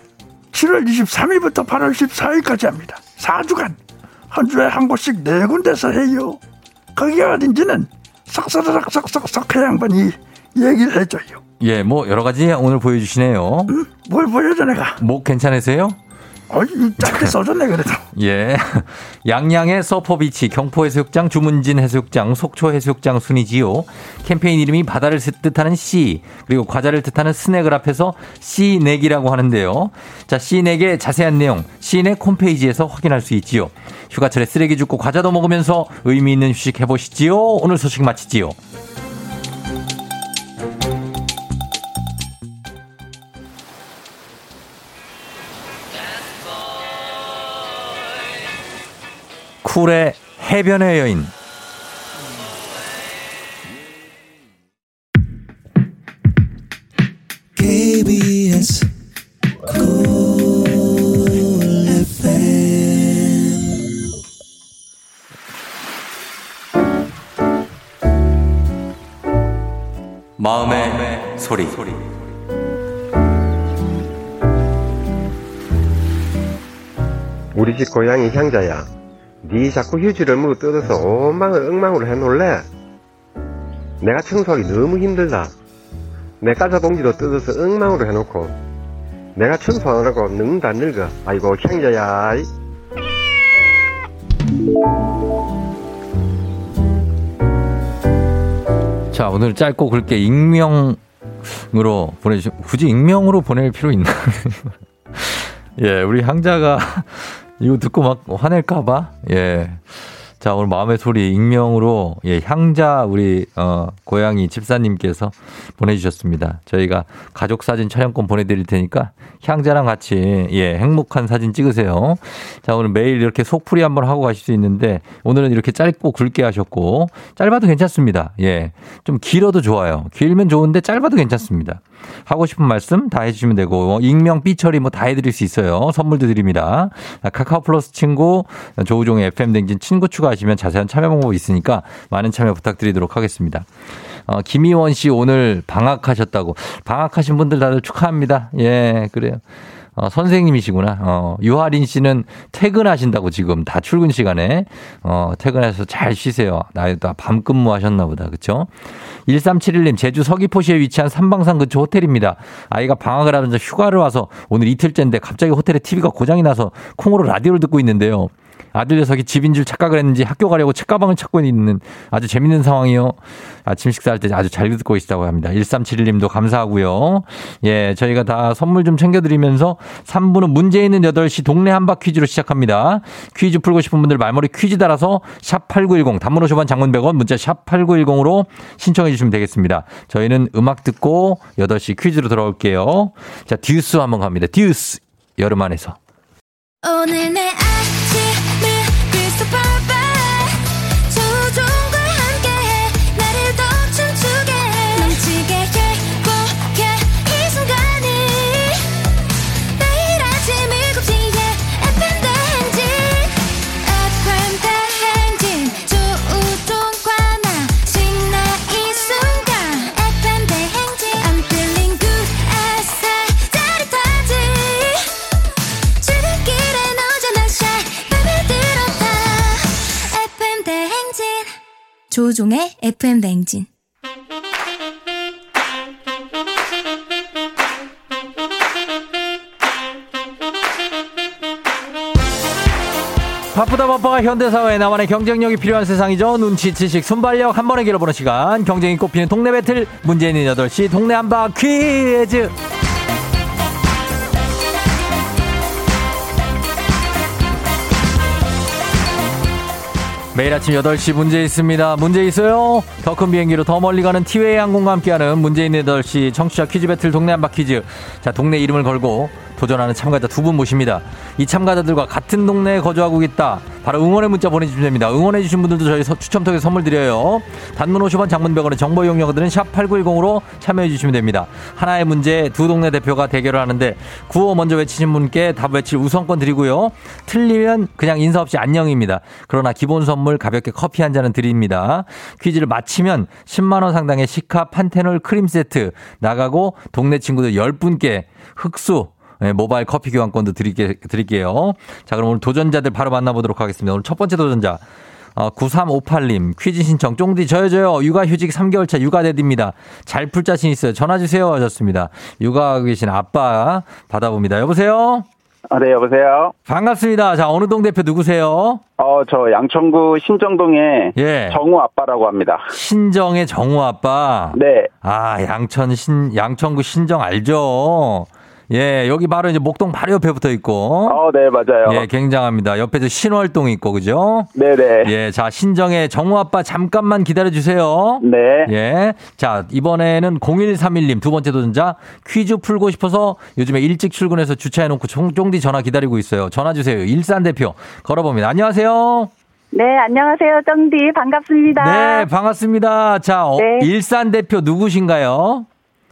7월 23일부터 8월 14일까지 합니다 4주간 한 주에 한 곳씩 네 군데서 해요 거기가 어딘지는 싹싹싹싹싹 해 양반이 얘기를 해줘요 예, 뭐 여러 가지 오늘 보여주시네요. 뭘 보여줘 내가 목 괜찮으세요? 어이 짧게 써줬네 그래도 예. *laughs* 양양의 서퍼비치, 경포 해수욕장, 주문진 해수욕장, 속초 해수욕장 순이지요. 캠페인 이름이 바다를 뜻하는 씨, 그리고 과자를 뜻하는 스낵을 합해서 씨넥이라고 하는데요. 자, 씨넥의 자세한 내용, 씨넥 홈페이지에서 확인할 수 있지요. 휴가철에 쓰레기 줍고 과자도 먹으면서 의미 있는 휴식 해보시지요. 오늘 소식 마치지요. 쿨의 해변의 여인. KBS 마음의 소리. 우리 집 고양이 향자야. 네 자꾸 휴지를 물어 뜯어서 엉망을 엉망으로 해놓을래? 내가 청소하기 너무 힘들다. 내 까자 봉지도 뜯어서 엉망으로 해놓고 내가 청소하느라고 늙다 늙어. 아이고 향자야. 자, 오늘 짧고 굵게 익명으로 보내주신, 굳이 익명으로 보낼 필요 있나? *laughs* 예, 우리 향자가 이거 듣고 막 화낼까봐? 예. 자, 오늘 마음의 소리 익명으로, 예, 향자 우리, 어, 고양이 집사님께서 보내 주셨습니다. 저희가 가족 사진 촬영권 보내 드릴 테니까 향자랑 같이, 예, 행복한 사진 찍으세요. 자, 오늘 매일 이렇게 속풀이 한번 하고 가실 수 있는데 오늘은 이렇게 짧고 굵게 하셨고 짧아도 괜찮습니다. 예. 좀 길어도 좋아요. 길면 좋은데 짧아도 괜찮습니다. 하고 싶은 말씀 다 해주시면 되고 익명 삐처리 뭐 다 해드릴 수 있어요. 선물도 드립니다. 카카오 플러스 친구 조우종의 FM 댕진 친구 추가 하시면 자세한 참여 방법 있으니까 많은 참여 부탁드리도록 하겠습니다. 어, 김희원 씨 오늘 방학하셨다고 방학하신 분들 다들 축하합니다. 예 그래요. 어, 선생님이시구나. 어, 유하린 씨는 퇴근하신다고 지금 다 출근 시간에, 어, 퇴근해서 잘 쉬세요. 나이도 밤 근무하셨나 보다. 그쵸? 1371님, 제주 서귀포시에 위치한 삼방산 근처 호텔입니다. 아이가 방학을 하면서 휴가를 와서 오늘 이틀째인데 갑자기 호텔에 TV가 고장이 나서 콩으로 라디오를 듣고 있는데요. 아들 녀석이 집인 줄 착각을 했는지 학교 가려고 책가방을 찾고 있는 아주 재밌는 상황이요. 아침 식사할 때 아주 잘 듣고 계시다고 합니다. 1371님도 감사하고요. 예, 저희가 다 선물 좀 챙겨드리면서 3부는 문제 있는 8시 동네 한바 퀴즈로 시작합니다. 퀴즈 풀고 싶은 분들 말머리 퀴즈 달아서 샵8910 단문 50원 장문 100원 문자 샵8910으로 신청해 주시면 되겠습니다. 저희는 음악 듣고 8시 퀴즈로 돌아올게요. 자, 듀스 한번 갑니다. 듀스. 여름 안에서. 오늘 내 조우종의 FM 냉진. 바쁘다 바빠가 현대사회에 나만의 경쟁력이 필요한 세상이죠. 눈치, 지식, 순발력 한 번에 길어보는 시간. 경쟁이 꼽히는 동네 배틀. 있는 8시 동네 한바 퀴즈. 매일 아침 8시 문제 있습니다. 문제 있어요? 더 큰 비행기로 더 멀리 가는 티웨이 항공과 함께하는 있는 8시 청취자 퀴즈 배틀 동네 한바 퀴즈. 자, 동네 이름을 걸고 도전하는 참가자 두 분 모십니다. 이 참가자들과 같은 동네에 거주하고 있다. 바로 응원의 문자 보내주시면 됩니다. 응원해주신 분들도 저희 서- 추첨 통해 선물 드려요. 단문 50원 장문 100원의 정보 이용료들은 샵 8910으로 참여해주시면 됩니다. 하나의 문제 두 동네 대표가 대결을 하는데 구호 먼저 외치신 분께 답 외칠 우선권 드리고요. 틀리면 그냥 인사 없이 안녕입니다. 그러나 기본 선물 가볍게 커피 한 잔은 드립니다. 퀴즈를 마치면 10만원 상당의 시카 판테놀 크림 세트 나가고 동네 친구들 10분께 흑수 네, 모바일 커피 교환권도 드릴게, 드릴게요. 자, 그럼 오늘 도전자들 바로 만나보도록 하겠습니다. 오늘 첫 번째 도전자. 어, 9358님, 퀴즈 신청, 쫑디, 저요, 저요, 육아휴직 3개월차 육아daddy입니다. 잘 풀 자신 있어요. 전화 주세요. 하셨습니다. 육아하고 계신 아빠 받아봅니다. 여보세요? 아, 네, 여보세요? 반갑습니다. 자, 어느 동 대표 누구세요? 어, 저 양천구 신정동에 예. 정우 아빠라고 합니다. 신정의 정우 아빠. 네. 아, 양천 신, 양천구 신정 알죠? 예, 여기 바로 이제 목동 바로 옆에 붙어 있고. 어, 네, 맞아요. 예, 굉장합니다. 옆에 저 신월동 있고, 그죠? 네네. 예, 자, 신정의 정우 아빠 잠깐만 기다려 주세요. 네. 예. 자, 이번에는 0131님 두 번째 도전자 퀴즈 풀고 싶어서 요즘에 일찍 출근해서 주차해 놓고 쫑디 전화 기다리고 있어요. 전화 주세요. 일산 대표 걸어봅니다. 안녕하세요. 네, 안녕하세요. 정디. 반갑습니다. 네, 반갑습니다. 자, 어, 네. 일산 대표 누구신가요?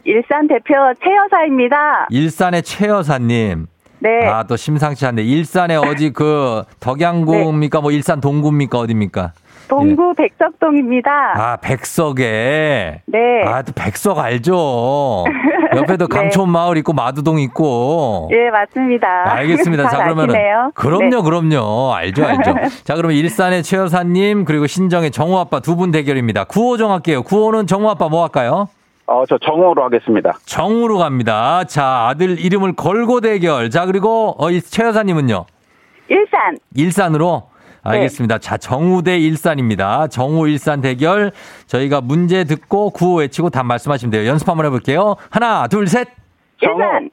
일산 대표 최 여사입니다. 일산의 최 여사님. 네. 아, 또 심상치 않네. 일산에 어디 그 *laughs* 덕양구입니까? 뭐 일산 동구입니까? 어디입니까? 동구 백석동입니다. 아, 백석에. 네. 아, 또 백석 알죠. *laughs* 옆에도 네. 강촌 마을 있고 마두동 있고. 예, 맞습니다. 알겠습니다. 자, 잘 그러면은. 아시네요. 그럼요, 네. 그럼요. 알죠, 알죠. *laughs* 자, 그러면 일산의 최 여사님, 그리고 신정의 정우 아빠 두 분 대결입니다. 구호 정할게요. 구호는 정우 아빠 뭐 할까요? 어, 저 정우로 하겠습니다. 정우로 갑니다. 자, 아들 이름을 걸고 대결. 자, 그리고, 어, 이최 여사님은요? 일산. 일산으로? 알겠습니다. 자, 정우 대 일산입니다. 정우 일산 대결. 저희가 문제 듣고 구호 외치고 답 말씀하시면 돼요. 연습 한번 해볼게요. 하나, 둘, 셋. 일산.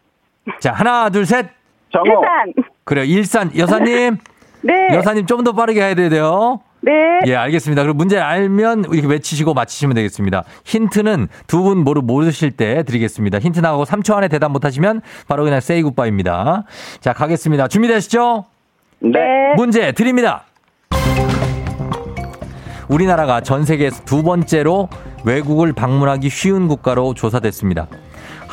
자, 하나, 둘, 셋. 정우. 일산. 그래요. 일산. 여사님. 네. 여사님 좀 더 빠르게 해야 돼요. 네. 예, 알겠습니다. 그럼 문제 알면 이렇게 외치시고 맞히시면 되겠습니다. 힌트는 두 분 모르, 모르실 때 드리겠습니다. 힌트 나가고 3초 안에 대답 못 하시면 바로 그냥 세이 굿바입니다. 자, 가겠습니다. 준비되시죠? 네. 문제 드립니다. 우리나라가 전 세계에서 두 번째로 외국을 방문하기 쉬운 국가로 조사됐습니다.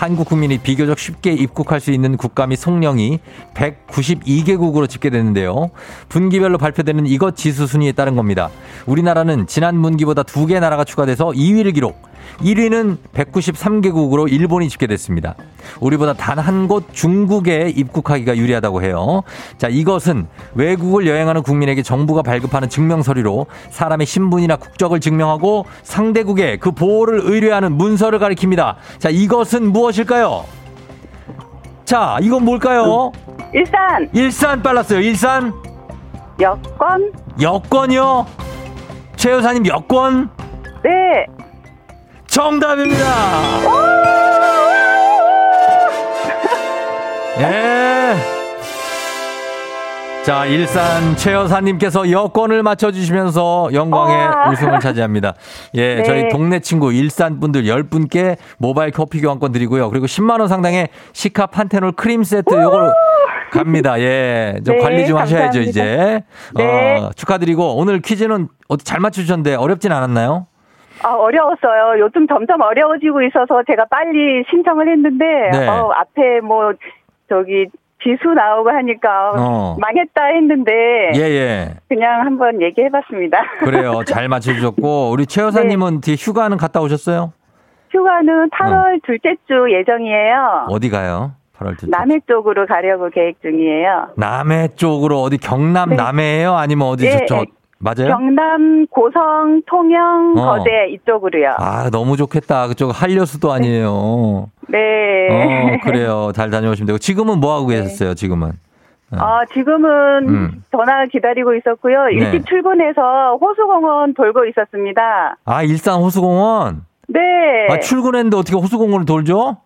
한국 국민이 비교적 쉽게 입국할 수 있는 국가 및 송령이 192개국으로 집계됐는데요. 분기별로 발표되는 이것 지수 순위에 따른 겁니다. 우리나라는 지난 분기보다 두 개 나라가 추가돼서 2위를 기록. 1위는 193개국으로 일본이 집계됐습니다. 우리보다 단 한 곳 중국에 입국하기가 유리하다고 해요. 자, 이것은 외국을 여행하는 국민에게 정부가 발급하는 증명서류로 사람의 신분이나 국적을 증명하고 상대국에 그 보호를 의뢰하는 문서를 가리킵니다. 자, 이것은 무엇 일까요? 자, 이건 뭘까요? 일산. 일산 빨랐어요. 일산 여권. 여권이요. 최 여사님 여권 네. 정답입니다. 예. 자, 일산 최 여사님께서 여권을 맞춰주시면서 영광의 와. 우승을 차지합니다. 예, 네. 저희 동네 친구 일산 분들 10분께 모바일 커피 교환권 드리고요. 그리고 10만원 상당의 시카 판테놀 크림 세트 요걸 갑니다. 예. 좀 네, 관리 좀 하셔야죠, 감사합니다. 이제. 네. 어, 축하드리고 오늘 퀴즈는 잘 맞추셨는데 어렵진 않았나요? 아, 어려웠어요. 요즘 점점 어려워지고 있어서 제가 빨리 신청을 했는데, 네. 어, 앞에 뭐, 저기, 지수 나오고 하니까 어. 망했다 했는데, 예, 예. 그냥 한번 얘기해 봤습니다. 그래요. *laughs* 잘 맞춰 주셨고, 우리 최 여사님은 뒤에 휴가는 갔다 오셨어요? 휴가는 8월 둘째 주 예정이에요. 어디 가요? 8월 둘째. 남해 쪽으로 가려고 계획 중이에요. 남해 쪽으로 어디 경남 네. 남해예요? 아니면 어디 예, 저, 저 예. 맞아요? 경남, 고성, 통영, 어. 거제 이쪽으로요. 아, 너무 좋겠다. 그쪽 한려수도 아니에요. *laughs* 네. 어, 그래요. 잘 다녀오시면 되고. 지금은 뭐 하고 계셨어요, 지금은? 아, 지금은 음. 전화 기다리고 있었고요. 네. 일찍 출근해서 호수공원 돌고 있었습니다. 아, 일산 호수공원? 네. 아, 출근했는데 어떻게 호수공원을 돌죠?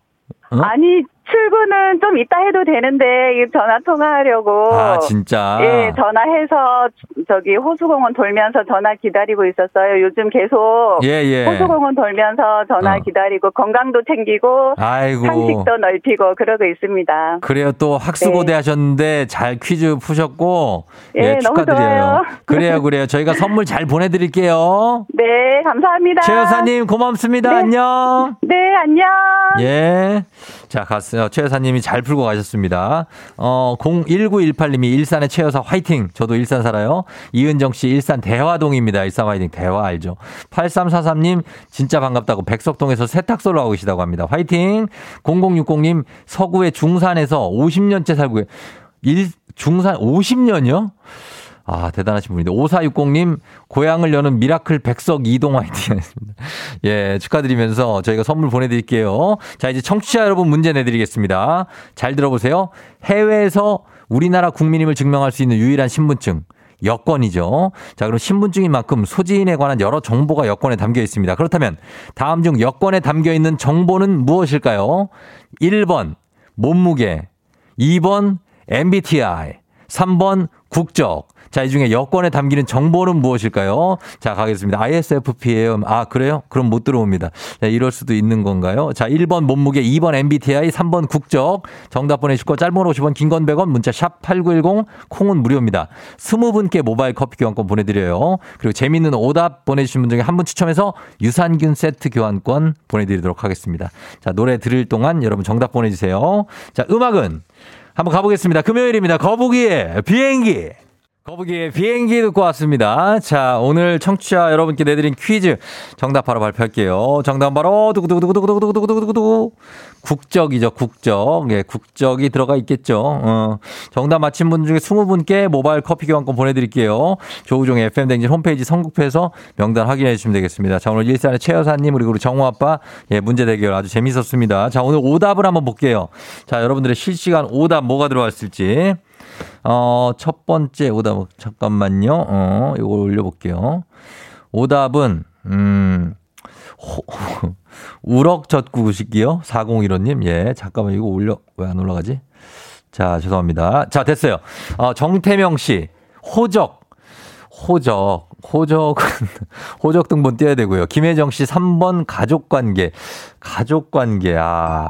어? 아니, 출근은 좀 이따 해도 되는데, 이 전화 통화하려고. 아, 진짜? 예, 전화해서 저기 호수공원 돌면서 전화 기다리고 있었어요. 요즘 계속 예, 예. 호수공원 돌면서 전화 어. 기다리고 건강도 챙기고 아이고. 상식도 넓히고 그러고 있습니다. 그래요. 또 학수고대 하셨는데 잘 퀴즈 푸셨고. 예, 너무 축하드려요. 좋아요. 그래요, 그래요. *laughs* 저희가 선물 잘 보내드릴게요. 네, 감사합니다. 최 여사님, 고맙습니다. 네. 안녕. 네, 안녕. 예. 자, 갔어요. 최 여사님이 잘 풀고 가셨습니다. 어, 01918님이 일산의 최 여사 화이팅. 저도 일산 살아요. 이은정 씨 일산 대화동입니다. 일산 화이팅. 대화 알죠. 8343님 진짜 반갑다고 백석동에서 세탁소를 하고 계시다고 합니다. 화이팅. 0060님 서구의 중산에서 50년째 살고. 일, 중산 50년이요? 아, 대단하신 분인데. 5460님, 고양을 여는 miracle 백석 이동 화이팅 하셨습니다. 예, 축하드리면서 저희가 선물 보내드릴게요. 자, 이제 청취자 여러분 문제 내드리겠습니다. 잘 들어보세요. 해외에서 우리나라 국민임을 증명할 수 있는 유일한 신분증. 여권이죠. 자, 그럼 신분증인 만큼 소지인에 관한 여러 정보가 여권에 담겨 있습니다. 그렇다면 다음 중 여권에 담겨 있는 정보는 무엇일까요? 1번, 몸무게. 2번, MBTI. 3번, 국적. 자, 이 중에 여권에 담기는 정보는 무엇일까요? 자, 가겠습니다. ISFP예요. 아, 그래요? 그럼 못 들어옵니다. 자, 이럴 수도 있는 건가요? 자, 1번 몸무게, 2번 MBTI, 3번 국적. 정답 보내주시고 짧은 50원, 긴 건 100원, 문자 샵 8910, 콩은 무료입니다. 20분께 모바일 커피 교환권 보내드려요. 그리고 재밌는 오답 보내주신 분 중에 한 분 추첨해서 유산균 세트 교환권 보내드리도록 하겠습니다. 자, 노래 들을 동안 여러분 정답 보내주세요. 자, 음악은 한번 가보겠습니다. 금요일입니다. 거북이의 비행기. 거북이의 비행기 듣고 왔습니다. 자, 오늘 청취자 여러분께 내드린 퀴즈 정답 바로 발표할게요. 정답 바로 두구두구두구두구두구두구두구 국적이죠, 국적. 예, 국적이 들어가 있겠죠. 어, 정답 맞힌 분 중에 20분께 모바일 커피 교환권 보내드릴게요. 조우종의 FM 댕진 홈페이지 선곡표에서 명단 확인해 주시면 되겠습니다. 자, 오늘 일산의 최 여사님 그리고 정우 아빠 예, 문제 대결 아주 재밌었습니다. 자, 오늘 오답을 한번 볼게요. 자, 여러분들의 실시간 오답 뭐가 들어왔을지. 어, 첫 번째 오답, 잠깐만요. 어, 이거 올려볼게요. 오답은, 음, 호, *laughs* 우럭젓구시기요? 4015님. 예, 잠깐만, 이거 올려, 왜 안 올라가지? 자, 죄송합니다. 자, 됐어요. 어, 정태명 씨, 호적. 호적, 호적은, *laughs* 호적 등본 띄어야 되고요. 김혜정 씨 3번 가족관계. 가족관계, 아.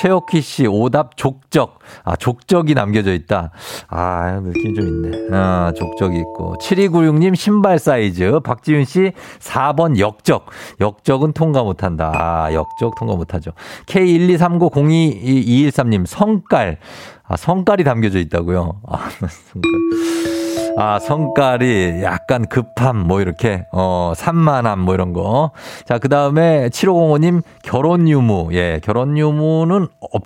최옥희 씨 오답 족적. 아, 족적이 남겨져 있다. 아, 느낌 좀 있네. 아, 족적이 있고. 7296님 신발 사이즈. 박지윤 씨 4번 역적. 역적은 통과 못한다. 아, 역적 통과 못하죠. K123902213님 성깔. 아, 성깔이 담겨져 있다고요. 아, *laughs* 성깔. 아, 성깔이 약간 급함, 뭐 이렇게, 어, 산만함, 뭐 이런 거. 자, 그 다음에 7505님 결혼 유무. 예, 결혼 유무는 없,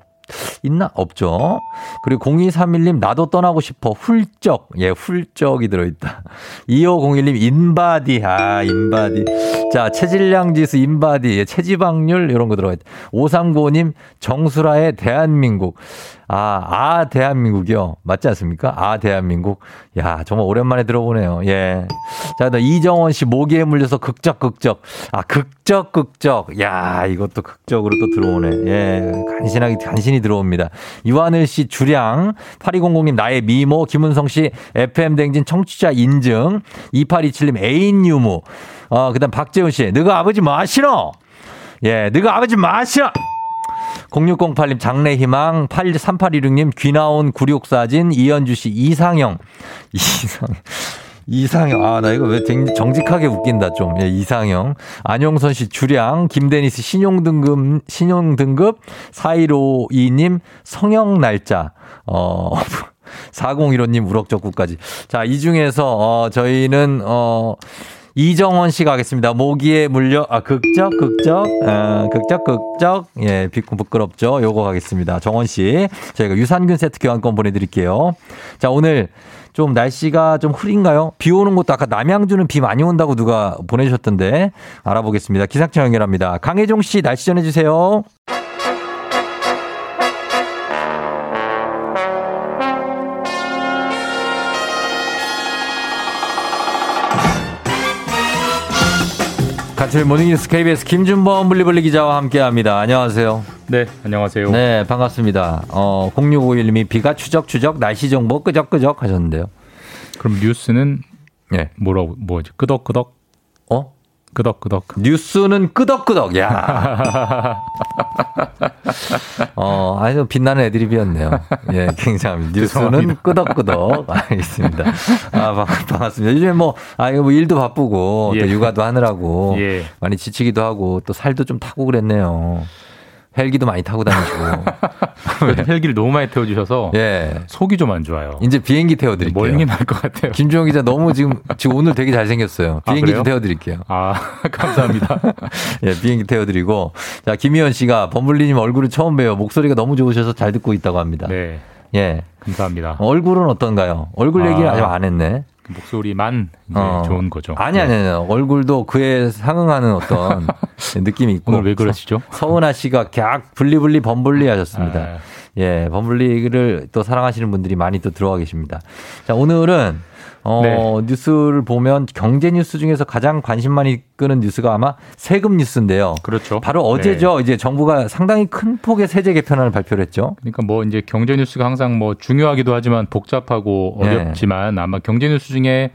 있나? 없죠. 그리고 0231님 나도 떠나고 싶어. 훌쩍. 예, 훌쩍이 들어있다. 2501님 인바디. 아, 인바디. 자, 체질량 지수 인바디. 예, 체지방률 이런 거 들어가 있다. 5395님 정수라의 대한민국. 아, 아, 대한민국이요. 맞지 않습니까? 아, 대한민국. 야, 정말 오랜만에 들어보네요. 예. 자, 나 이정원 씨 모기에 물려서 극적, 극적. 아, 극적, 극적. 야, 이것도 극적으로 또 들어오네. 예. 간신하게, 간신히 들어옵니다. 유하늘 씨 주량. 8200님 나의 미모. 김은성 씨 FM댕진 청취자 인증. 2827님 애인 유무. 어, 그 다음 박재훈 씨. 너가 아버지 마시노? 예, 너가 아버지 마시노? 0608님 장래희망 3816님 귀나온 굴욕사진 이현주 씨 이상형 *laughs* 이상형 이상형. 아, 나 이거 왜 정직하게 웃긴다, 좀. 예, 이상형. 안용선 씨 주량, 김데니스 신용등급, 신용등급, 4152님 성형 날짜, 어, *laughs* 4015님 우럭적구까지. 자, 이 중에서, 어, 저희는, 어, 이정원 씨 가겠습니다. 모기에 물려, 아, 극적, 극적, 아, 극적, 극적. 예, 비꾸 부끄럽죠. 요거 가겠습니다. 정원 씨. 저희가 유산균 세트 교환권 보내드릴게요. 자, 오늘 좀 날씨가 좀 흐린가요? 비 오는 것도 아까 남양주는 비 많이 온다고 누가 보내주셨던데 알아보겠습니다. 기상청 연결합니다. 강혜종 씨 날씨 전해주세요. 가출 모닝뉴스 KBS 김준범 블리블리 기자와 함께합니다. 안녕하세요. 네, 안녕하세요. 네, 반갑습니다. 어, 0651님이 비가 추적추적 날씨 정보 끄적끄적 하셨는데요. 그럼 뉴스는 예. 뭐라고 뭐지? 끄덕끄덕? 어? 끄덕끄덕. 뉴스는 끄덕끄덕. 야. *laughs* 어, 아주 빛나는 애드립이었네요. 예, 굉장합니다. *laughs* 뉴스는 끄덕끄덕. *laughs* 알겠습니다. 아, 반- 반갑습니다. 요즘에 뭐, 아, 이거 뭐 일도 바쁘고, 예. 또 육아도 하느라고, 예. 많이 지치기도 하고, 또 살도 좀 타고 그랬네요. 헬기도 많이 타고 다니시고. *laughs* 헬기를 너무 많이 태워주셔서 예. 속이 좀 안 좋아요. 이제 비행기 태워드릴게요. 멀미 날것 같아요. 김주영 기자 너무 지금, 지금 오늘 되게 잘생겼어요. 아, 비행기 그래요? 좀 태워드릴게요. 아, *laughs* 감사합니다. *laughs* 예, 비행기 태워드리고. 자, 김희연 씨가 범블리님 얼굴을 처음 봬요. 목소리가 너무 좋으셔서 잘 듣고 있다고 합니다. 네, 예. 감사합니다. 얼굴은 어떤가요? 얼굴 얘기를 아. 아직 안 했네. 그 목소리만 어. 좋은 거죠. 아니, 아니, 아니. 얼굴도 그에 상응하는 어떤 *laughs* 느낌이 있고. 오늘 왜 그러시죠? 서은아 씨가 객 블리블리 범블리 하셨습니다. 아. 예, 범블리를 또 사랑하시는 분들이 많이 또 들어와 계십니다. 자, 오늘은 어, 네. 뉴스를 보면 경제 뉴스 중에서 가장 관심 많이 끄는 뉴스가 아마 세금 뉴스인데요. 그렇죠. 바로 어제죠. 이제 정부가 상당히 큰 폭의 세제 개편안을 발표를 했죠. 그러니까 뭐 이제 경제 뉴스가 항상 뭐 중요하기도 하지만 복잡하고 네. 어렵지만 아마 경제 뉴스 중에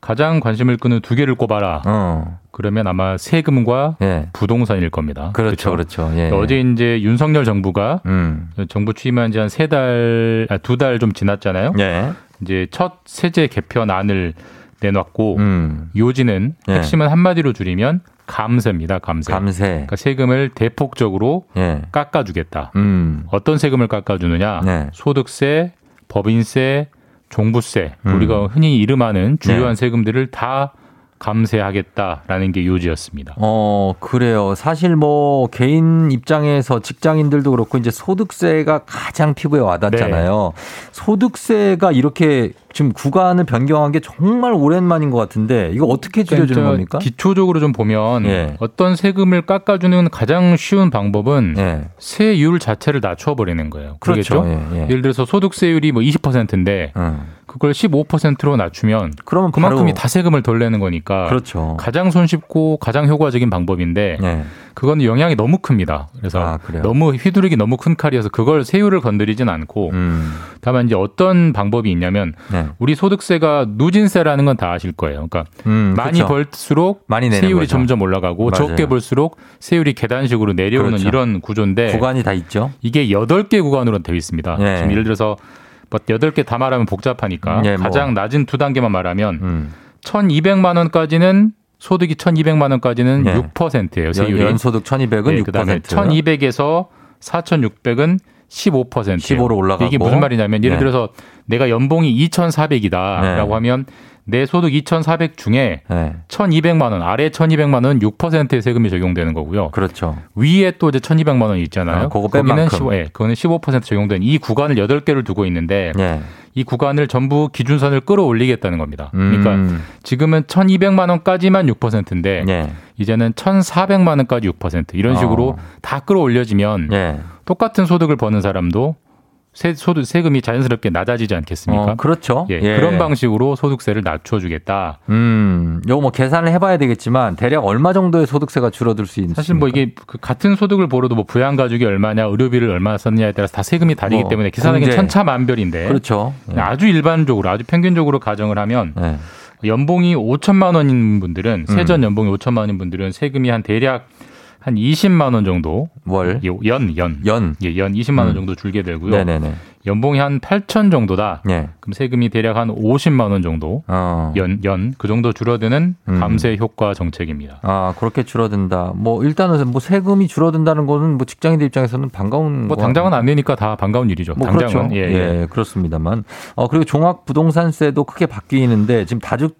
가장 관심을 끄는 두 개를 꼽아라. 어. 그러면 아마 세금과 예. 부동산일 겁니다. 그렇죠. 그렇죠. 예. 어제 이제 윤석열 정부가 음. 정부 취임한 지 한 세 달, 아, 두 달 좀 지났잖아요. 예. 이제 첫 세제 개편안을 내놨고 음. 요지는 예. 핵심은 한마디로 줄이면 감세입니다. 감세. 감세. 그러니까 세금을 대폭적으로 예. 깎아주겠다. 음. 어떤 세금을 깎아주느냐? 네. 소득세, 법인세, 종부세, 음. 우리가 흔히 이름하는 주요한 네. 세금들을 다 감세하겠다라는 게 요지였습니다. 어, 그래요. 사실 뭐 개인 입장에서 직장인들도 그렇고 이제 소득세가 가장 피부에 와닿잖아요. 소득세가 이렇게 지금 구간을 변경한 게 정말 오랜만인 것 같은데 이거 어떻게 줄여주는 그러니까 겁니까? 기초적으로 좀 보면 예. 어떤 세금을 깎아주는 가장 쉬운 방법은 예. 세율 자체를 낮춰버리는 거예요. 그렇죠. 그렇겠죠? 예, 예. 예를 들어서 소득세율이 뭐 20%인데 음. 그걸 15%로 낮추면 그러면 그만큼이 바로- 다 세금을 덜 내는 거니까 그렇죠. 가장 손쉽고 가장 효과적인 방법인데 예. 그건 영향이 너무 큽니다. 그래서 아? 너무 휘두르기 너무 큰 칼이어서 그걸 세율을 건드리진 않고 음. 다만 이제 어떤 방법이 있냐면 네. 우리 소득세가 누진세라는 건 다 아실 거예요. 그러니까 음, 많이 그렇죠. 벌수록 많이 세율이 거죠. 점점 올라가고 맞아요. 적게 벌수록 세율이 계단식으로 내려오는 그렇죠. 이런 구조인데 구간이 다 있죠. 이게 8개 구간으로 되어 있습니다. 예. 지금 예를 들어서 뭐 8개 다 말하면 복잡하니까 예, 뭐. 가장 낮은 두 단계만 말하면 음. 1,200만 원까지는 소득이 1,200만 원까지는 예. 6%예요. 세율이. 연, 연소득 1200은 네, 그다음에 6%. 1200에서 4600은 15%. 15로 올라가고. 이게 무슨 말이냐면 예를 네. 들어서 내가 연봉이 2,400이다라고 네. 하면 내 소득 2,400 중에 네. 1,200만 원 아래 1,200만 원은 6%의 세금이 적용되는 거고요. 그렇죠. 위에 또 이제 1,200만 원이 있잖아요. 아, 그거 뺀 거기는 만큼. 15, 예, 그거는 15% 적용된 이 구간을 8개를 두고 있는데 예. 이 구간을 전부 기준선을 끌어올리겠다는 겁니다. 그러니까 음. 지금은 1,200만 원까지만 6%인데 예. 이제는 1,400만 원까지 6% 이런 식으로 어. 다 끌어올려지면 예. 똑같은 소득을 버는 사람도 세, 소득 세금이 자연스럽게 낮아지지 않겠습니까? 어, 그렇죠. 예, 예. 그런 방식으로 소득세를 낮춰주겠다. 음, 요거 뭐 계산을 해봐야 되겠지만 대략 얼마 정도의 소득세가 줄어들 수 있는? 사실 뭐 이게 그 같은 소득을 벌어도 뭐 부양 가족이 얼마냐, 의료비를 얼마나 썼느냐에 따라서 다 세금이 다르기 뭐, 때문에 계산하기는 공제. 천차만별인데 그렇죠. 예. 아주 일반적으로 아주 평균적으로 가정을 하면 예. 연봉이 5천만 원인 분들은 음. 세전 연봉이 5천만 원인 분들은 세금이 한 대략 한 20만 원 정도 월. 예, 연, 연. 연. 예, 연 20만 원 음. 정도 줄게 되고요. 네네네. 연봉이 한 8천 정도다. 예. 그럼 세금이 대략 한 50만 원 정도 어. 연, 연, 그 정도 줄어드는 음. 감세 효과 정책입니다. 아, 그렇게 줄어든다. 뭐, 일단은 뭐 세금이 줄어든다는 거는 뭐 직장인들 입장에서는 반가운. 뭐거 당장은 안 되니까 다 반가운 일이죠. 뭐 당장은. 그렇죠. 예, 예, 예. 그렇습니다만. 어, 그리고 종합 부동산세도 크게 바뀌는데 지금 다주,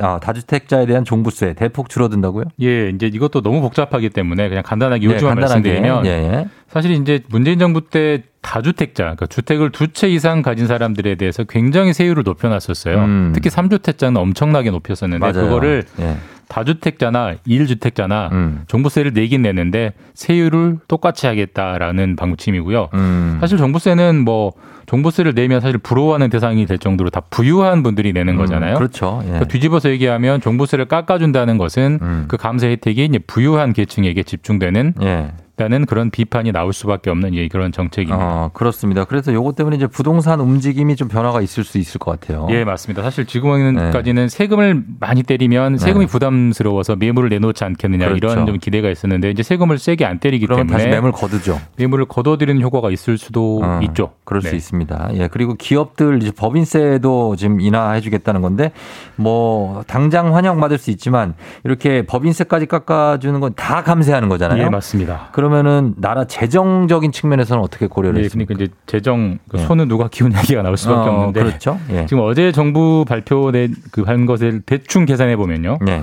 아, 다주택자에 대한 종부세 대폭 줄어든다고요? 예, 이제 이것도 너무 복잡하기 때문에 그냥 간단하게 네, 요지만 간단하게. 말씀드리면 예, 예. 사실 이제 문재인 정부 때 다주택자, 그러니까 주택을 두 채 이상 가진 사람들에 대해서 굉장히 세율을 높여놨었어요. 음. 특히 3주택자는 엄청나게 높였었는데 맞아요. 그거를 예. 다주택자나 1주택자나 음. 종부세를 내긴 내는데 세율을 똑같이 하겠다라는 방침이고요. 음. 사실 종부세는 뭐 종부세를 내면 사실 부러워하는 대상이 될 정도로 다 부유한 분들이 내는 거잖아요. 그렇죠. 예. 그러니까 뒤집어서 얘기하면 종부세를 깎아준다는 것은 음. 그 감세 혜택이 이제 부유한 계층에게 집중되는 예. 라는 그런 비판이 나올 수밖에 없는 예, 그런 정책입니다. 어, 그렇습니다. 그래서 요것 때문에 이제 부동산 움직임이 좀 변화가 있을 수 있을 것 같아요. 예, 맞습니다. 사실 지금까지는 세금을 많이 때리면 세금이 네. 부담스러워서 매물을 내놓지 않겠느냐 그렇죠. 이런 좀 기대가 있었는데 이제 세금을 세게 안 때리기 때문에 다시 매물 거두죠. 매물을 걷어들이는 효과가 있을 수도 어, 있죠. 그럴 네. 수 있습니다. 예, 그리고 기업들 이제 법인세도 지금 인하해 주겠다는 건데 뭐 당장 환영받을 수 있지만 이렇게 법인세까지 깎아 주는 건 다 감세하는 거잖아요. 예, 맞습니다. 그 러면은 나라 재정적인 측면에서는 어떻게 고려를 예, 했습니까? 그러니까 이제 재정 그 예. 손은 누가 키운 얘기가 나올 수밖에 어, 없는데 그렇죠. 예. 지금 어제 정부 발표된 그 한 것을 대충 계산해 보면요. 예.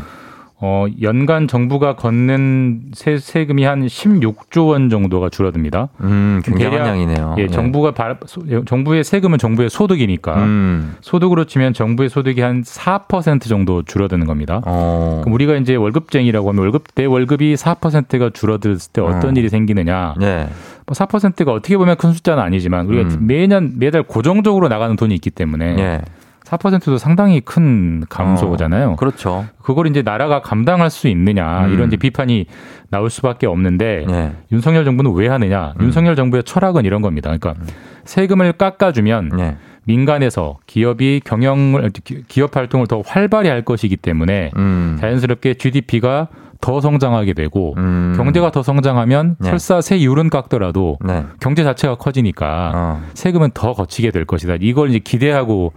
어, 연간 정부가 걷는 세, 세금이 한 16조 원 정도가 줄어듭니다. 음, 굉장히 대략, 환영이네요. 예, 정부가 발, 소- 정부의 세금은 정부의 소득이니까 음. 소득으로 치면 정부의 소득이 한 4% 정도 줄어드는 겁니다. 어. 그럼 우리가 이제 월급쟁이라고 하면 월급 내 월급이 4%가 줄어들었을 때 어떤 음. 일이 생기느냐? 네. 뭐 4%가 어떻게 보면 큰 숫자는 아니지만 우리가 음. 매년 매달 고정적으로 나가는 돈이 있기 때문에 예. 4%도 상당히 큰 감소잖아요. 어, 그렇죠. 그걸 이제 나라가 감당할 수 있느냐 음. 이런 이제 비판이 나올 수밖에 없는데 예. 윤석열 정부는 왜 하느냐? 음. 윤석열 정부의 철학은 이런 겁니다. 그러니까 세금을 깎아주면 예. 민간에서 기업이 경영을 기- 기업 활동을 더 활발히 할 것이기 때문에 음. 자연스럽게 GDP가 더 성장하게 되고 음. 경제가 더 성장하면 네. 설사 세율은 깎더라도 네. 경제 자체가 커지니까 어. 세금은 더 거치게 될 것이다. 이걸 이제 기대하고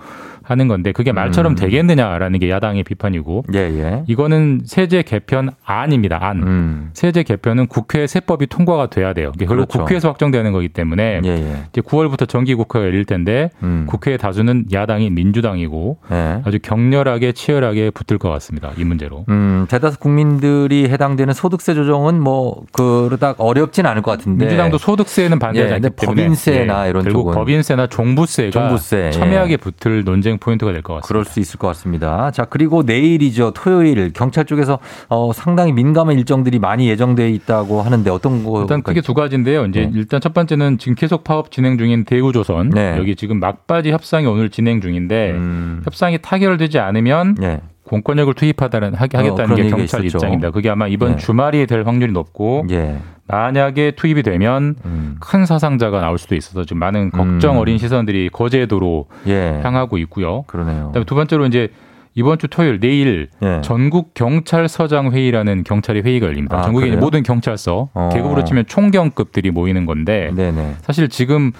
하는 건데 그게 말처럼 음. 되겠느냐라는 게 야당의 비판이고 예, 예. 이거는 세제 개편 안입니다. 안. 음. 세제 개편은 국회 세법이 통과가 돼야 돼요. 이게 결국 그렇죠. 국회에서 확정되는 거기 때문에 예, 예. 이제 9월부터 정기 국회가 열릴 텐데 음. 국회의 다수는 야당이 민주당이고 예. 아주 격렬하게 치열하게 붙을 것 같습니다. 이 문제로. 음, 대다수 국민들이 해당되는 소득세 조정은 뭐 그러다 어렵진 않을 것 같은데. 민주당도 소득세는 반대하지 예, 않기 때문에 법인세나 예, 이런 결국 쪽은 법인세나 종부세가 종부세, 예. 첨예하게 붙을 논쟁 포인트가 될 것 같습니다. 그럴 수 있을 것 같습니다. 자, 그리고 내일이죠. 토요일 경찰 쪽에서 어, 상당히 민감한 일정들이 많이 예정돼 있다고 하는데 어떤 거 일단 크게 두 가지인데요. 이제 네. 일단 첫 번째는 지금 계속 파업 진행 중인 대우조선 네. 여기 지금 막바지 협상이 오늘 진행 중인데 음, 협상이 타결되지 않으면 예. 공권력을 투입하다는 어, 하겠다는 그런 게 경찰. 입장입니다. 그게 아마 이번 네. 주말이 될 확률이 높고 예. 만약에 투입이 되면 음, 큰 사상자가 나올 수도 있어서 지금 많은 걱정 음. 어린 시선들이 거제도로 예. 향하고 있고요. 그러네요. 그다음에 두 번째로 이제 이번 주 토요일 내일 예. 전국 경찰서장 회의라는 경찰의 회의가 열립니다. 아, 전국의 그래요? 모든 경찰서 어. 계급으로 치면 총경급들이 모이는 건데 네네. 사실 지금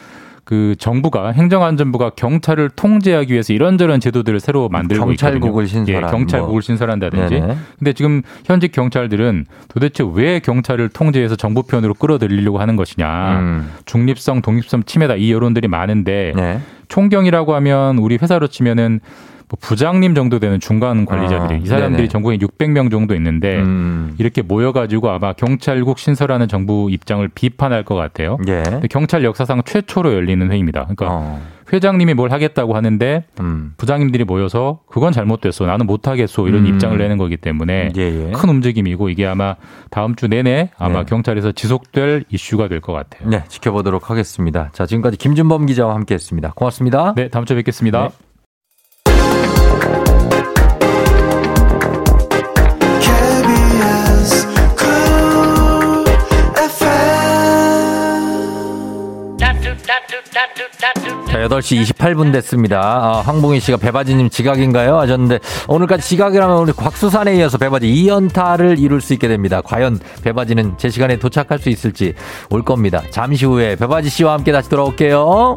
그 정부가 행정안전부가 경찰을 통제하기 위해서 이런저런 제도들을 새로 만들고 경찰국을 있거든요. 신설한 예, 경찰국을 뭐. 신설한다든지. 네네. 근데 지금 현직 경찰들은 도대체 왜 경찰을 통제해서 정부 편으로 끌어들이려고 하는 것이냐. 음, 중립성, 독립성 침해다 이 여론들이 많은데 네. 총경이라고 하면 우리 회사로 치면은 뭐 부장님 정도 되는 중간 관리자들이 아, 이 사람들이 네네. 전국에 600명 정도 있는데 음, 이렇게 모여가지고 아마 경찰국 신설하는 정부 입장을 비판할 것 같아요. 예. 경찰 역사상 최초로 열리는 회의입니다. 그러니까 어, 회장님이 뭘 하겠다고 하는데 음, 부장님들이 모여서 그건 잘못됐어. 나는 못하겠어. 이런 음. 입장을 내는 거기 때문에 예, 예. 큰 움직임이고 이게 아마 다음 주 내내 아마 네. 경찰에서 지속될 이슈가 될 것 같아요. 네, 지켜보도록 하겠습니다. 자, 지금까지 김준범 기자와 함께 했습니다. 고맙습니다. 네, 다음 주에 뵙겠습니다. 네. 자, 8시 28분 됐습니다. 아, 황봉희 씨가 배바지님 지각인가요? 하셨는데, 오늘까지 지각이라면 우리 곽수산에 이어서 배바지 2연타를 이룰 수 있게 됩니다. 과연 배바지는 제 시간에 도착할 수 있을지 올 겁니다. 잠시 후에 배바지 씨와 함께 다시 돌아올게요.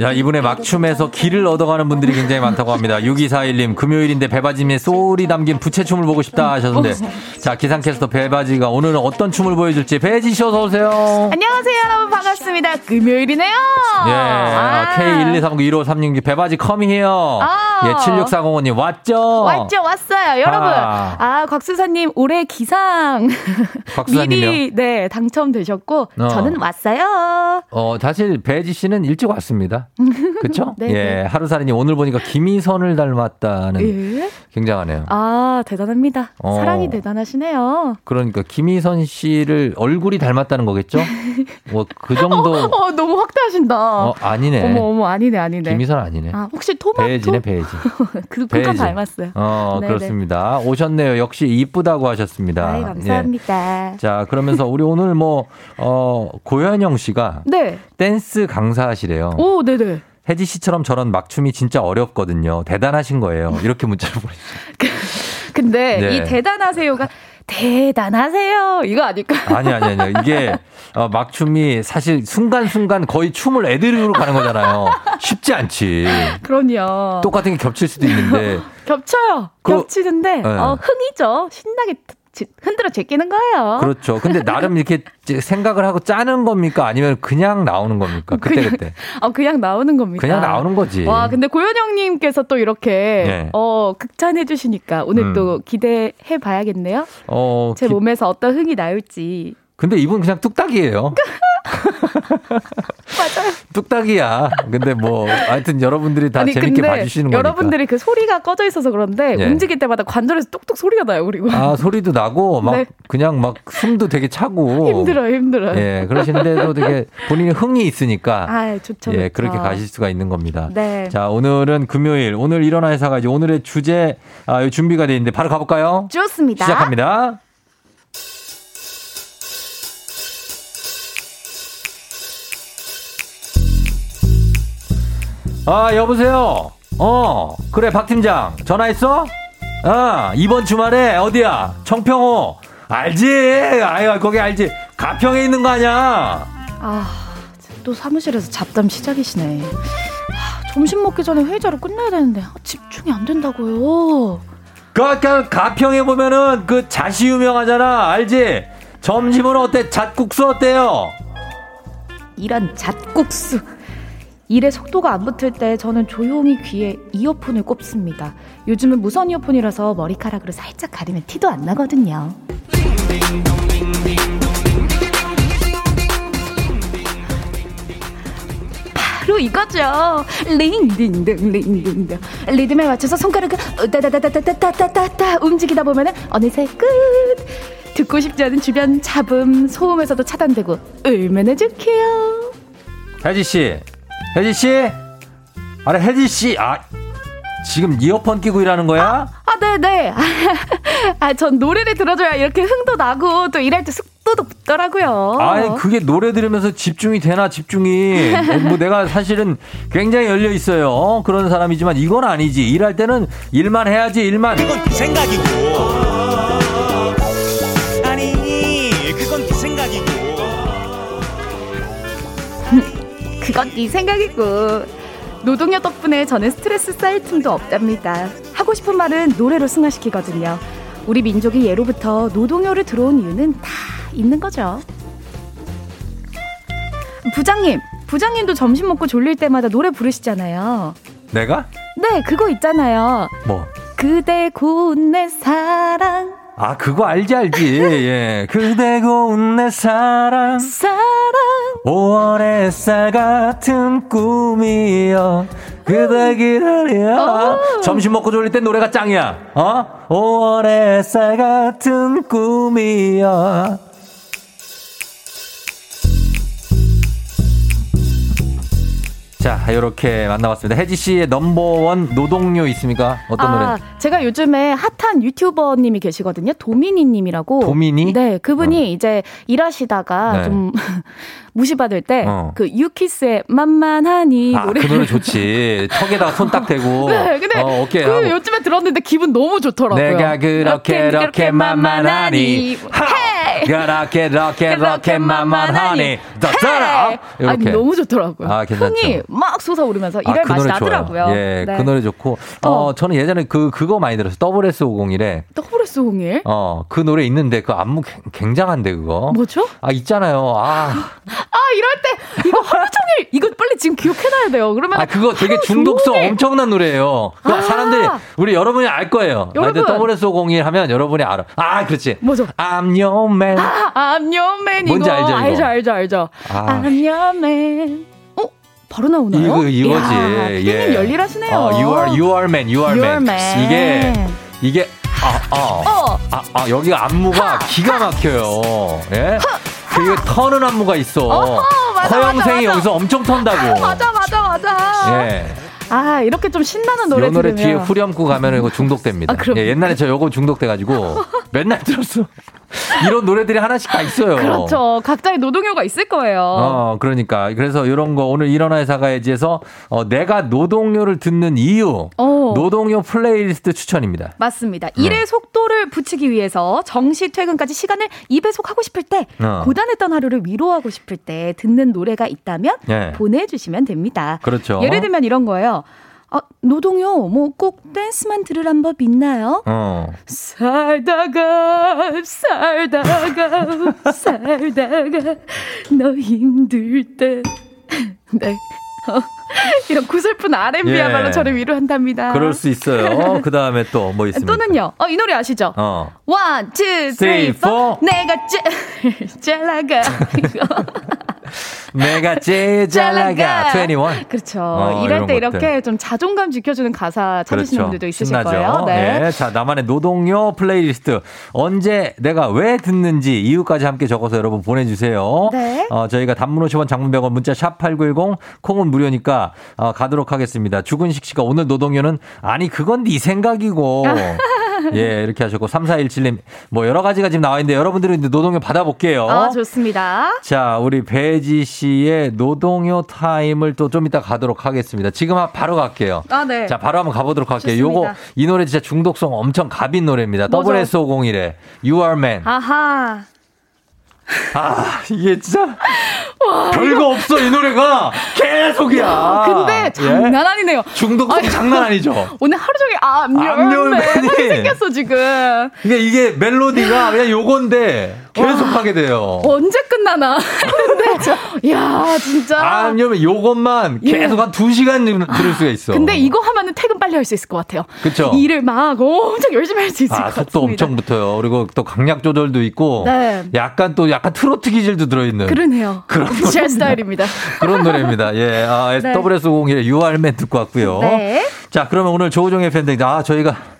야, 이분의 막춤에서 길을 얻어가는 분들이 굉장히 많다고 합니다. *laughs* 6241님, 금요일인데 배바지에 소리 담긴 부채춤을 보고 싶다 하셨는데. 자, 기상캐스터 배바지가 오늘은 어떤 춤을 보여줄지 배지 씨 어서오세요. 안녕하세요, 여러분 반갑습니다. 금요일이네요. 예, 아. K123915366 배바지 컴히어. 아. 예, 7640호님 왔죠? 왔죠, 왔어요, 여러분. 아. 아, 곽수사님 올해 기상 *laughs* 곽수사님이요? *laughs* 미리 네 당첨되셨고 어. 저는 왔어요. 어, 사실 배지 씨는 일찍 왔습니다. *laughs* 그쵸? 네, 예, 네. 하루살이님 오늘 보니까 김희선을 닮았다는 예. 굉장하네요. 아 대단합니다. 어. 사랑이 대단하시네요. 그러니까 김희선 씨를 얼굴이 닮았다는 거겠죠? 뭐 그 정도 *laughs* 어, 너무 확대하신다. 어, 아니네. 어머 어머 아니네 아니네. 김희선 아니네. 아 혹시 토마토? 배지네 배지. *laughs* 그 그건 배지. 닮았어요. 어 네네. 그렇습니다. 오셨네요. 역시 이쁘다고 하셨습니다. 아이 감사합니다. 예. 자 그러면서 우리 오늘 뭐 어, 고현영 씨가 네. 댄스 강사하시래요. 오 네네. 혜지 씨처럼 저런 막춤이 진짜 어렵거든요. 대단하신 거예요. 이렇게 문자를 보내주세요. *laughs* 근데 네. 이 대단하세요가 대단하세요 이거 아닐까? 아니 아니 아니 이게 어, 막춤이 사실 순간순간 거의 춤을 애드립으로 가는 거잖아요. 쉽지 않지. 그럼요. 똑같은 게 겹칠 수도 있는데 *laughs* 겹쳐요. 그- 겹치는데 네. 어, 흥이죠. 신나게 지- 흔들어 제끼는 거예요. 그렇죠. 근데 나름 이렇게 생각을 하고 짜는 겁니까? 아니면 그냥 나오는 겁니까? 그때 그때 *laughs* 어, 그냥 나오는 겁니다. 그냥 나오는 거지. 와, 근데 고현영님께서 또 이렇게 네. 어 극찬해 주시니까 오늘 음. 또 기대해 봐야겠네요. 어 제 기- 몸에서 어떤 흥이 나올지. 근데 이분 그냥 뚝딱이에요. *laughs* 맞아요. 뚝딱이야. 근데 뭐 하여튼 여러분들이 다 재밌게 봐주시는 거니까. 여러분들이 그 소리가 꺼져 있어서 그런데 예. 움직일 때마다 관절에서 뚝뚝 소리가 나요. 그리고 아 소리도 나고 막 네. 그냥 막 숨도 되게 차고 힘들어요, 힘들어요. 예 그러시는데도 되게 본인이 흥이 있으니까 아, 좋죠. 예 좋죠. 그렇게 가실 수가 있는 겁니다. 네. 자 오늘은 금요일 오늘 일어나 회사가 이제 오늘의 주제 아, 준비가 돼 있는데 바로 가볼까요? 좋습니다. 시작합니다. 아, 여보세요? 어, 그래, 박 팀장. 전화했어? 아, 이번 주말에 어디야? 청평호. 알지? 아유, 거기 알지? 가평에 있는 거 아니야? 아, 또 사무실에서 잡담 시작이시네. 아, 점심 먹기 전에 회의자로 끝내야 되는데 아, 집중이 안 된다고요. 그, 그, 가평에 보면은 그 잣이 유명하잖아. 알지? 점심은 어때? 잣국수 어때요? 이런 잣국수. 일에 속도가 안 붙을 때 저는 조용히 귀에 이어폰을 꼽습니다. 요즘은 무선 이어폰이라서 머리카락으로 살짝 가리면 티도 안 나거든요. 바로 이거죠. 링딩동 링딩동. 리듬에 맞춰서 손가락을 따다다다다다다다다 움직이다 보면은 어느새 끝. 듣고 싶지 않은 주변 잡음, 소음에서도 차단되고 얼마나 좋게요. 혜지 씨, 혜지 씨, 아래 혜지 씨, 아 지금 이어폰 끼고 일하는 거야? 아, 네네. *laughs* 아, 전 노래를 들어줘야 이렇게 흥도 나고 또 일할 때 숙도도 붙더라고요. 아니 그게 노래 들으면서 집중이 되나 집중이 뭐 내가 사실은 굉장히 열려 있어요 어, 그런 사람이지만 이건 아니지 일할 때는 일만 해야지 일만 그건 네 생각이고. 그건 네 생각이고. 노동요 덕분에 저는 스트레스 쌓일 틈도 없답니다. 하고 싶은 말은 노래로 승화시키거든요. 우리 민족이 예로부터 노동요를 들어온 이유는 다 있는 거죠. 부장님, 부장님도 점심 먹고 졸릴 때마다 노래 부르시잖아요. 내가 네, 그거 있잖아요. 뭐 그대 고운 내 사랑. 아, 그거 알지, 알지. 예. 그대 고운 내 사랑. 사랑. 5월 햇살 같은 꿈이여. 그대 기다려. 점심 먹고 졸릴 땐 노래가 짱이야. 어? 5월 햇살 같은 꿈이야. 자, 이렇게 만나봤습니다. 혜지 씨의 넘버원 노동요 있습니까? 어떤 아, 노래? 제가 요즘에 핫한 유튜버님이 계시거든요. 도미니님이라고. 도미니? 네, 그분이 이제 일하시다가 네. 좀 *laughs* 무시받을 때 어. 그 유키스의 만만하니 아, 노래. 그 노래 좋지. 턱에다가 손 딱 대고. *laughs* 네, 근데 어, 어깨 그. 요즘에 들었는데 기분 너무 좋더라고요. 내가 그렇게 그렇게 만만하니 헤 이! 그렇게 그렇게 그렇게 만만하니 더더라 아니 이렇게 너무 좋더라고요. 아, 괜찮죠. 흥이 막 솟아오르면서 아, 이럴 그 맛이 나더라고요. 좋아요. 예, 네. 그 노래 좋고 어, 저는 예전에 그 그거 많이 들었어요. WS501에 WS501 어, 그 노래 있는데 그 안무 굉- 굉장한데 그거. 뭐죠? 아, 있잖아요. 아, 아 이럴 때 이거 하루 종일 이거 빨리 지금 기억해놔야 돼요. 그러면 아 그거 되게 중독성 종일 엄청난 노래예요. 그 아. 사람들이 우리 여러분이 알 거예요. 여러분. WS501 하면 여러분이 알아. 아, 그렇지. 뭐죠? I'm your man. 아, 안녕맨 이거 뭔지 알죠, 이거? 알죠 알죠 알죠. 아. 안녕맨. 어 바로 나오나요? 이거 이거지. 이야, 예. 열일하시네요. 어, you are you are man, you are You man. man. 이게 이게 아, 아, 어. 아, 아 여기가 안무가 기가 막혀요. 예? 그게 터는 안무가 있어. 어허, 맞아, 허영생이 맞아, 맞아. 여기서 엄청 턴다고. *laughs* 맞아 맞아 맞아. 예. 아 이렇게 좀 신나는 노래 요 노래 들으면 뒤에 후렴구 가면 이거 중독됩니다. 아? 예, 옛날에 저 요거 중독돼가지고 맨날 들었어. 이런 노래들이 하나씩 다 있어요. 그렇죠. 각자의 노동요가 있을 거예요. 어, 그러니까. 그래서 이런 거 오늘 일어나 회사 가야지에서 어, 내가 노동요를 듣는 이유. 어. 노동요 플레이리스트 추천입니다. 맞습니다. 네. 일의 속도를 붙이기 위해서 정시 퇴근까지 시간을 2배속 하고 싶을 때, 어. 고단했던 하루를 위로하고 싶을 때 듣는 노래가 있다면 예. 보내주시면 됩니다. 그렇죠. 예를 들면 이런 거예요. 어, 노동요, 뭐 꼭 댄스만 들으란 법 있나요? 어. 살다가 살다가 *laughs* 살다가 너 힘들 때 네. 어, *laughs* 이런 구슬픈 R&B야말로 예. 저를 위로한답니다. 그럴 수 있어요. *laughs* 그 다음에 또 뭐 있습니까? 또는요. 어, 이 노래 아시죠? 어. One, two, Three, four. 내가 제, *laughs* 잘 나가. *laughs* 내가 제일 잘 나가. 21. 그렇죠. 어, 이럴 이런 때 것들. 이렇게 좀 자존감 지켜주는 가사 찾으시는 분들도 있으실 그렇죠. 신나죠. 거예요. 네. 네. 자, 나만의 노동요 플레이리스트. 언제 내가 왜 듣는지 이유까지 함께 적어서 여러분 보내주세요. 네. 어, 저희가 단문 50원 장문 100원 문자 샵8910 콩은 무료니까 어, 가도록 하겠습니다. 주근식 씨가 오늘 노동요는 아니 그건 네 생각이고 *laughs* 예 이렇게 하셨고 3417님 뭐 여러 가지가 지금 나와 있는데 여러분들은 이제 노동요 받아볼게요. 아, 좋습니다. 자, 우리 배지 씨의 노동요 타임을 또 좀 이따 가도록 하겠습니다. 지금 한- 바로 갈게요. 아, 네. 자, 바로 한번 가보도록 할게요. 좋습니다. 요거, 이 노래 진짜 중독성 엄청 갑인 노래입니다. 뭐죠? SS501의 You Are Man. 아하. 아, 이게 진짜. 별거 없어, 이 노래가. 계속이야. 근데 장난 예? 아니네요. 중독성 아니, 장난 *laughs* 아니죠? 오늘 하루 종일 아, 암열맨이. 멸맨 생겼어 지금. 이게, 이게 멜로디가 그냥 요건데 계속 하게 돼요. 언제 끝나나 했는데 *laughs* 야 진짜. 아니면 요것만 예. 계속 한두 시간 들을 수가 있어. 근데 이거 하면은 퇴근 빨리 할 수 있을 것 같아요. 그쵸? 일을 막 엄청 열심히 할 수 있을 아, 것 같습니다. 속도 엄청 붙어요. 그리고 또 강약 조절도 있고. 네. 약간 또 약간 트로트 기질도 들어있는. 그러네요. 그런 *laughs* 제 스타일입니다. 그런 노래입니다. 예. 아, *laughs* 네. WS501의 유알맨 듣고 왔고요. 네. 자, 그러면 오늘 조우종의 팬들. 아, 저희가.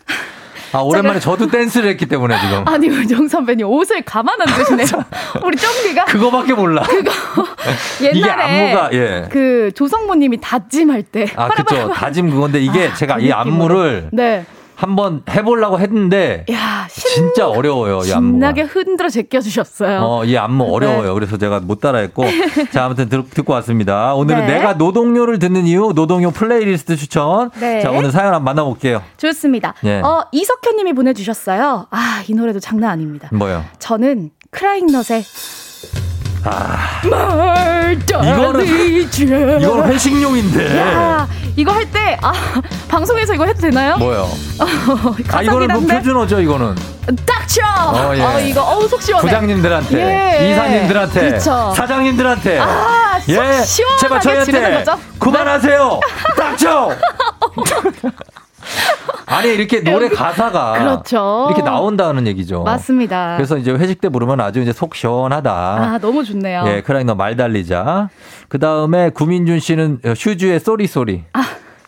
아, 오랜만에 저도 댄스를 했기 때문에 지금. *laughs* 아니 우정 선배님 옷을 가만 안 두시네요. *laughs* 우리 쫑디가 그거밖에 몰라. *laughs* 이게 옛날에 안무가, 예. 그 조성모님이 다짐할 때. 아, 그쵸. 다짐 그건데 이게 제가 이 안무를 네. 한번 해보려고 했는데. 야 진짜 어려워요, 이 안무가. 신나게 흔들어 제껴 주셨어요. 어, 이 안무 네. 어려워요. 그래서 제가 못 따라했고. *laughs* 자, 아무튼 들, 듣고 왔습니다. 오늘은 네. 내가 노동요를 듣는 이유, 노동요 플레이리스트 추천. 네. 자, 오늘 사연 한번 만나볼게요. 좋습니다. 예. 어 이석현님이 보내주셨어요. 아 이 노래도 장난 아닙니다. 뭐요? 저는 크라잉넛의 아, 이거는 이건 회식용인데. 야 이거 할 때 아 방송에서 이거 해도 되나요? 뭐요? 아, 가사긴 이거는 뭐. 표준어죠, 이거는. 딱쳐. 어, 예. 어, 이거 어우 속 시원해. 부장님들한테, 예. 이사님들한테, 그렇죠. 사장님들한테. 아, 속 예, 시원하게 제발 저희한테 거죠? 그만하세요. 딱죠. *laughs* 아니 이렇게 노래 가사가 그렇죠. 이렇게 나온다는 얘기죠. 맞습니다. 그래서 이제 회식 때 부르면 아주 이제 속 시원하다. 아 너무 좋네요. 예, 크라잉넛 말 달리자. 그 다음에 구민준 씨는 슈주의 Sorry Sorry. 아.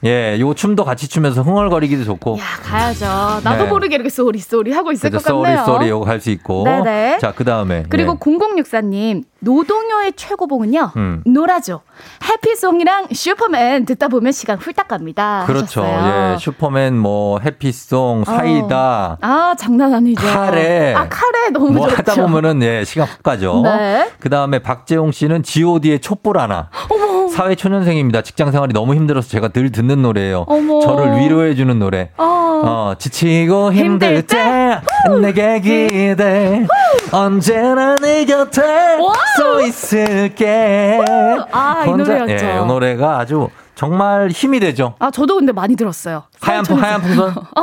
예, 요 춤도 같이 추면서 흥얼거리기도 좋고. 야, 가야죠. 나도 네. 모르게 이렇게 Sorry Sorry 하고 있을 그죠? 것 같네요. Sorry Sorry 요거 갈수 있고. 네네. 자, 그다음에 그리고 예. 0064님, 노동요의 최고봉은요, 음. 노라조. Happy Song이랑 슈퍼맨 듣다 보면 시간 훌딱 갑니다. 그렇죠. 하셨어요. 예, 슈퍼맨 뭐 Happy Song, 사이다 아, 장난 아니죠. 카레. 아, 카레 너무 뭐 좋죠. 하다 보면은 예, 시간 훅 가죠. 네. 그다음에 박재홍 씨는 G.O.D의 촛불 하나. 어머. 사회 초년생입니다. 직장 생활이 너무 힘들어서 제가 늘 듣는 노래예요. 어머. 저를 위로해 주는 노래. 어. 어, 지치고 힘들 힘들 때 내게 기대 언제나 내 곁에 서 있을게. 아, 이 노래였죠. 예, 이 노래가 아주 정말 힘이 되죠. 아, 저도 근데 많이 들었어요. 하얀 풍- 하얀 풍선? *laughs* 어,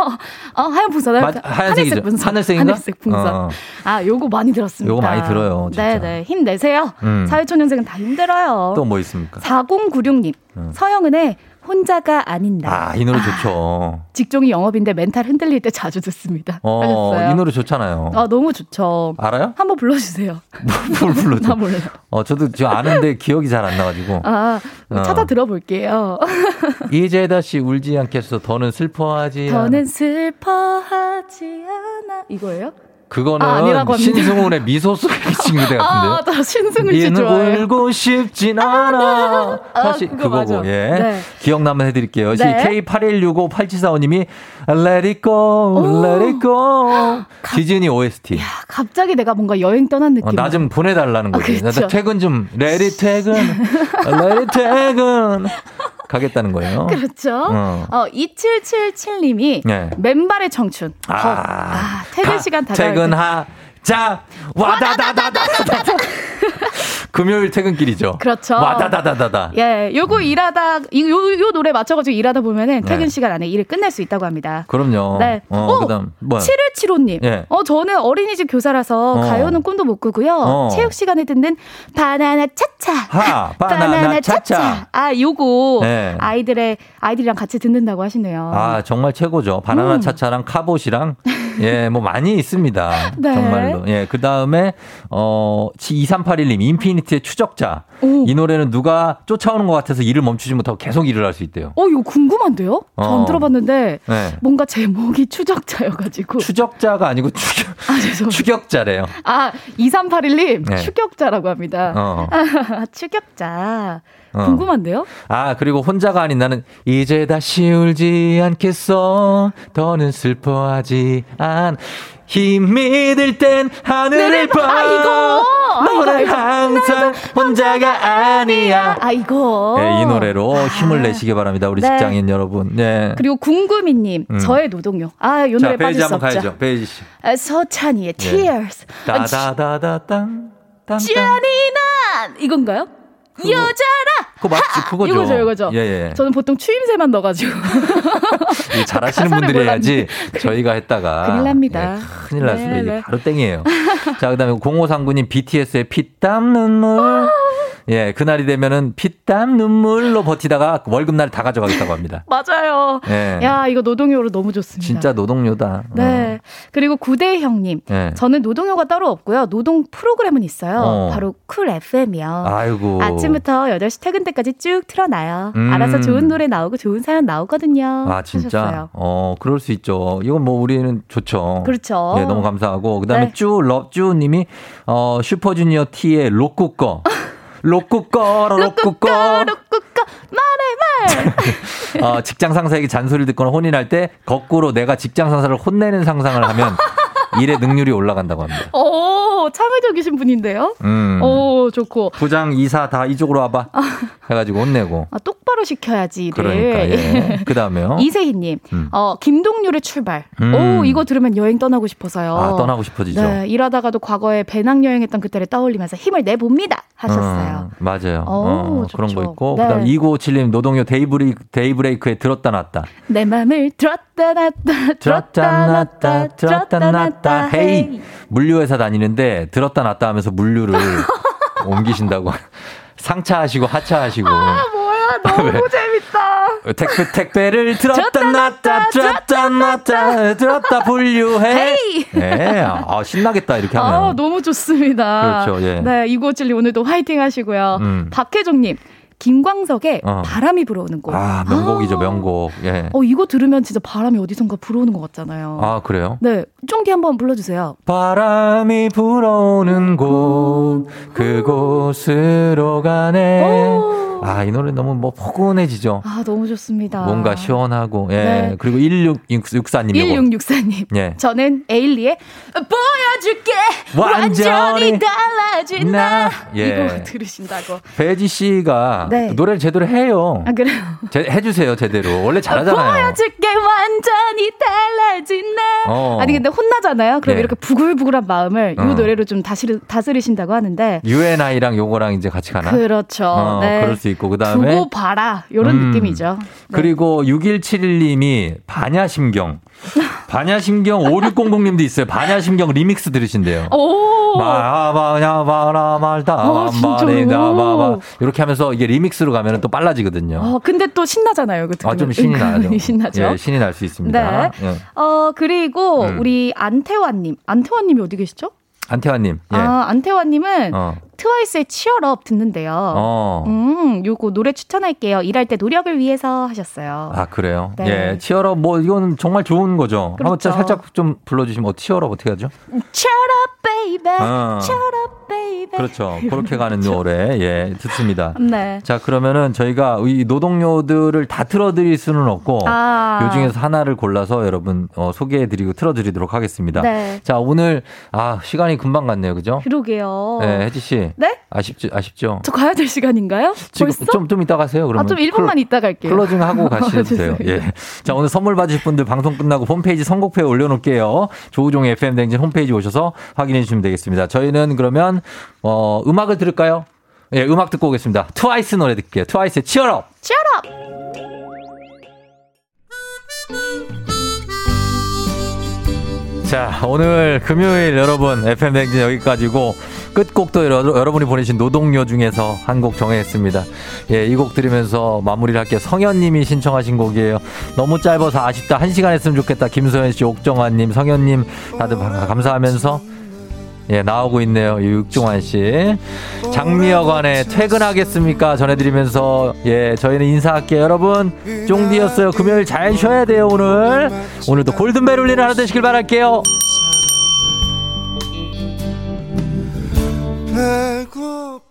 어, 하얀 풍선. 맞- 하얀색이죠. 하늘색 풍선. 하늘색인가? 하늘색 풍선. 어. 아, 요거 많이 들었습니다. 요거 많이 들어요, 진짜. 네네. 힘내세요. 음. 사회초년생은 다 힘들어요. 또 뭐 있습니까? 4096님. 음. 서영은의 혼자가 아닌 나. 아, 이 노래 좋죠. 직종이 영업인데 멘탈 흔들릴 때 자주 듣습니다. 어, 하셨어요. 이 노래 좋잖아요. 아, 너무 좋죠. 알아요? 한번 불러주세요. *laughs* 뭘 불러줘? 나 몰라요. 어, 저도 지금 아는데 기억이 잘 안 나가지고. 아, 어. 찾아 들어볼게요. *laughs* 이제 다시 울지 않겠어. 더는 슬퍼하지 않아. 더는 슬퍼하지 않아. 이거예요? 그거는 아. 신승훈의 미소 속에 비친 그대 같은데요. 아, 나 신승훈 씨 얘는 좋아해요. 울고 싶진 않아. 아, 다시 그거 그거고 맞아. 예. 네. 기억나면 해드릴게요. 네. K81658745님이 Let it go, let it go. 디즈니 OST. 갑자기 내가 뭔가 여행 떠난 느낌. 어, 나좀 보내달라는 아, 거지. 나 그렇죠. 퇴근 좀, let it 퇴근, *laughs* let it 퇴근. 가겠다는 거예요. 그렇죠. 어. 어, 2777님이 네. 맨발의 청춘. 아, 아, 퇴근 가- 시간 다가올 때. 퇴근하 자. 와다다다다다다. *laughs* 금요일 퇴근길이죠. 그렇죠. 와다다다다다. 예, 요거 일하다 이- 요, 요 노래 맞춰가지고 일하다 보면은 퇴근 네. 시간 안에 일을 끝낼 수 있다고 합니다. 그럼요. 네. 어, 어, 그다음 뭐야? 7175님. 예. 어, 저는 어린이집 교사라서 어. 가요는 꿈도 못 꾸고요. 어. 체육 시간에 듣는 바나나 차차. 하, 바나나 차차. 아, 요거 네. 아이들의 아이들이랑 같이 듣는다고 하시네요. 아, 정말 최고죠. 바나나 음. 차차랑 카봇이랑 예, 뭐 많이 있습니다. *laughs* 네. 정말로. 예, 그 다음에 어 2381님 인피니티의 추적자. 이 노래는 누가 쫓아오는 것 같아서 일을 멈추지 못하고 계속 일을 할 수 있대요. 어, 이거 궁금한데요? 어. 들어봤는데 네. 뭔가 제목이 추적자여가지고. 추적자가 아니고 추격, *laughs* 아. 추격자래요. 아, 2381님, 네. 추격자라고 합니다. 어. *laughs* 추격자. 어. 궁금한데요? 아, 그리고 혼자가 아닌 나는 이제 다시 울지 않겠어. 더는 슬퍼하지 않. 힘이 들 땐 하늘을 봐. 아, 이거! 아, 너는 이거, 이거. 항상 혼자가 아니야. 아, 이거. 네, 이 노래로 힘을 내시기 바랍니다. 우리 네. 직장인 여러분. 네. 그리고 궁금이님, 음. 저의 노동요. 아, 요 자, 노래 빠질 수 한번. 가야죠. 베이지 씨. 아, 서찬이의 예. Tears. 아, 지- 따다다다땅. 땅. 잔인한 이건가요? 여자라. 그거 맞지? 그거죠. 이거죠, 이거죠. 예, 예. 저는 보통 추임새만 넣어가지고 *laughs* 잘하시는 분들이. 해야지 저희가 했다가 큰일 납니다. 예, 큰일 났어요. 네, 이게 네. 바로 땡이에요. 자, 그다음에 0539님 BTS의 피땀 눈물. 예, 그날이 되면은 피땀 눈물로 버티다가 월급날 다 가져가겠다고 합니다. *laughs* 맞아요. 예. 야, 이거 노동요로 너무 좋습니다. 진짜 노동요다. 네. 그리고 구대형님. 예. 저는 노동요가 따로 없고요. 노동 프로그램은 있어요. 어. 바로 쿨 FM이요. 아이고. 아침부터 8시 퇴근 때까지 쭉 틀어놔요. 음. 알아서 좋은 노래 나오고 좋은 사연 나오거든요. 아, 진짜? 하셨어요. 어, 그럴 수 있죠. 이건 뭐 우리는 좋죠. 그렇죠. 예, 너무 감사하고. 그 다음에 네. 쭈, 럽쭈 님이, 어, 슈퍼주니어 T의 로꾸꺼. *laughs* 로꾸꺼, 로꾸꺼. 로꾸꺼, 말해, 말. 어, 직장 상사에게 잔소리를 듣거나 혼인할 때 거꾸로 내가 직장 상사를 혼내는 상상을 하면 일의 능률이 올라간다고 합니다. 오, 창의적이신 분인데요? 음. 오, 좋고. 부장, 이사 다 이쪽으로 와봐. 해가지고 혼내고. 아, 똑바로 시켜야지, 일을. 그러니까, 예. 그 다음에요. *laughs* 이세희님, 음. 어, 김동률의 출발. 음. 오, 이거 들으면 여행 떠나고 싶어서요. 아, 떠나고 싶어지죠. 네, 일하다가도 과거에 배낭여행했던 그때를 떠올리면서 힘을 내봅니다. 하셨어요. 음, 맞아요. 오, 어. 그런 거 있고. 네. 그 다음 2957님 노동요 데이브레이크, 데이브레이크에 들었다 놨다. 내 맘을 들었다 놨다, 들었다 놨다, 들었다 놨다. Hey. 물류회사 다니는데 들었다 놨다 하면서 물류를 *laughs* 옮기신다고. 상차하시고 하차하시고. 뭐야, *laughs* 너무 왜? 재밌다. 택배, 택배를 들었다 놨다, 들었다 놨다, 들었다 분류해. Hey. 네, 아, 신나겠다, 이렇게 하면. 아, 너무 좋습니다. 그렇죠, 예. 네, 2957님 오늘도 화이팅 하시고요. 음. 박혜종님, 김광석의 어. 바람이 불어오는 곡. 아, 명곡이죠, 명곡. 예. 어, 이거 들으면 진짜 바람이 어디선가 불어오는 것 같잖아요. 아, 그래요? 네, 쫑디 한번 불러주세요. 바람이 불어오는 곳, 그곳으로 가네. 아, 이 노래 너무 뭐 포근해지죠. 아, 너무 좋습니다. 뭔가 시원하고, 예. 네. 그리고 1664님. 1664님. 예. 저는 에일리의 보여줄게 완전히 완전히 달라진 나. 예. 이거 들으신다고. 배지 씨가 네. 노래를 제대로 해요. 아, 그래요? 제- 해주세요, 제대로. 원래 잘하잖아요. 보여줄게 완전히 달라진 나. 어. 아니 근데 혼나잖아요. 그럼 네. 이렇게 부글부글한 마음을 어. 이 노래로 좀 다시 다스리신다고 하는데. UNI랑 요거랑 이제 같이 가나? 그렇죠. 어, 네. 그럴 수 있고, 그 다음에. 두고 봐라 이런 음. 느낌이죠. 네. 그리고 6171님이 반야심경. *laughs* 반야심경 5600님도 있어요. 반야심경 리믹스 들으신대요. 오. 마바냐 바라 말다? 마바네다 마바 이렇게 하면서 이게 리믹스로 가면 또 빨라지거든요. 어, 근데 또 신나잖아요. 그아좀 신이 나죠. *laughs* 신나죠. 예, 신이 날 수 있습니다. 네. 예. 어, 그리고 음. 우리 안태환님. 안태환님이 어디 계시죠? 안태환님. 예. 아, 안태환님은 어. 트와이스의 치얼업 듣는데요. 어. 음, 요거 노래 추천할게요. 일할 때 노력을 위해서 하셨어요. 아 그래요. 네. 예, 치얼업 뭐 이거는 정말 좋은 거죠. 한번 그렇죠. 살짝 좀 불러 주시면 어, 치얼업 어떻게 하죠? Baby. 어. Shut up, baby. 그렇죠. 그렇게 가는 노래 예 듣습니다. *laughs* 네. 자 그러면은 저희가 이 노동요들을 다 틀어 드릴 수는 없고 아. 요 중에서 하나를 골라서 여러분 어, 소개해 드리고 틀어 드리도록 하겠습니다. 네. 자 오늘 아 시간이 금방 갔네요, 그죠? 그러게요. 네, 혜지 씨. 네? 아쉽죠, 아쉽죠. 저 가야 될 시간인가요? 지금 벌써? 좀 좀 이따 가세요. 그러면 아, 좀 1분만 이따 갈게요. closing 하고 *laughs* 가셔도 돼요. 예. 자, 오늘 선물 받으실 분들 방송 끝나고 홈페이지 선곡표에 올려놓을게요. 조우종의 FM 댕진 홈페이지 오셔서 확인해 주시면 되겠습니다. 저희는 그러면, 어, 음악을 들을까요? 예, 음악 듣고 오겠습니다. 트와이스 노래 듣게요. 트와이스의 Cheer Up! Cheer Up! 자, 오늘 금요일 여러분, FM 댕진 여기까지고, 끝곡도 여러, 여러 분이 보내신 노동요 중에서 한 곡 정했습니다. 예, 이 곡 들으면서 마무리를 할게요. 성현님이 신청하신 곡이에요. 너무 짧아서 아쉽다. 한 시간 했으면 좋겠다. 김소연 씨, 옥정환님, 성현님, 다들 바- 감사하면서, 예, 나오고 있네요. 이 육종환 씨. 장미여관에 퇴근하겠습니까? 전해드리면서, 예, 저희는 인사할게요. 여러분, 쫑디였어요. 금요일 잘 쉬어야 돼요, 오늘. 오늘도 골든벨 울리는 하루 되시길 바랄게요. 배고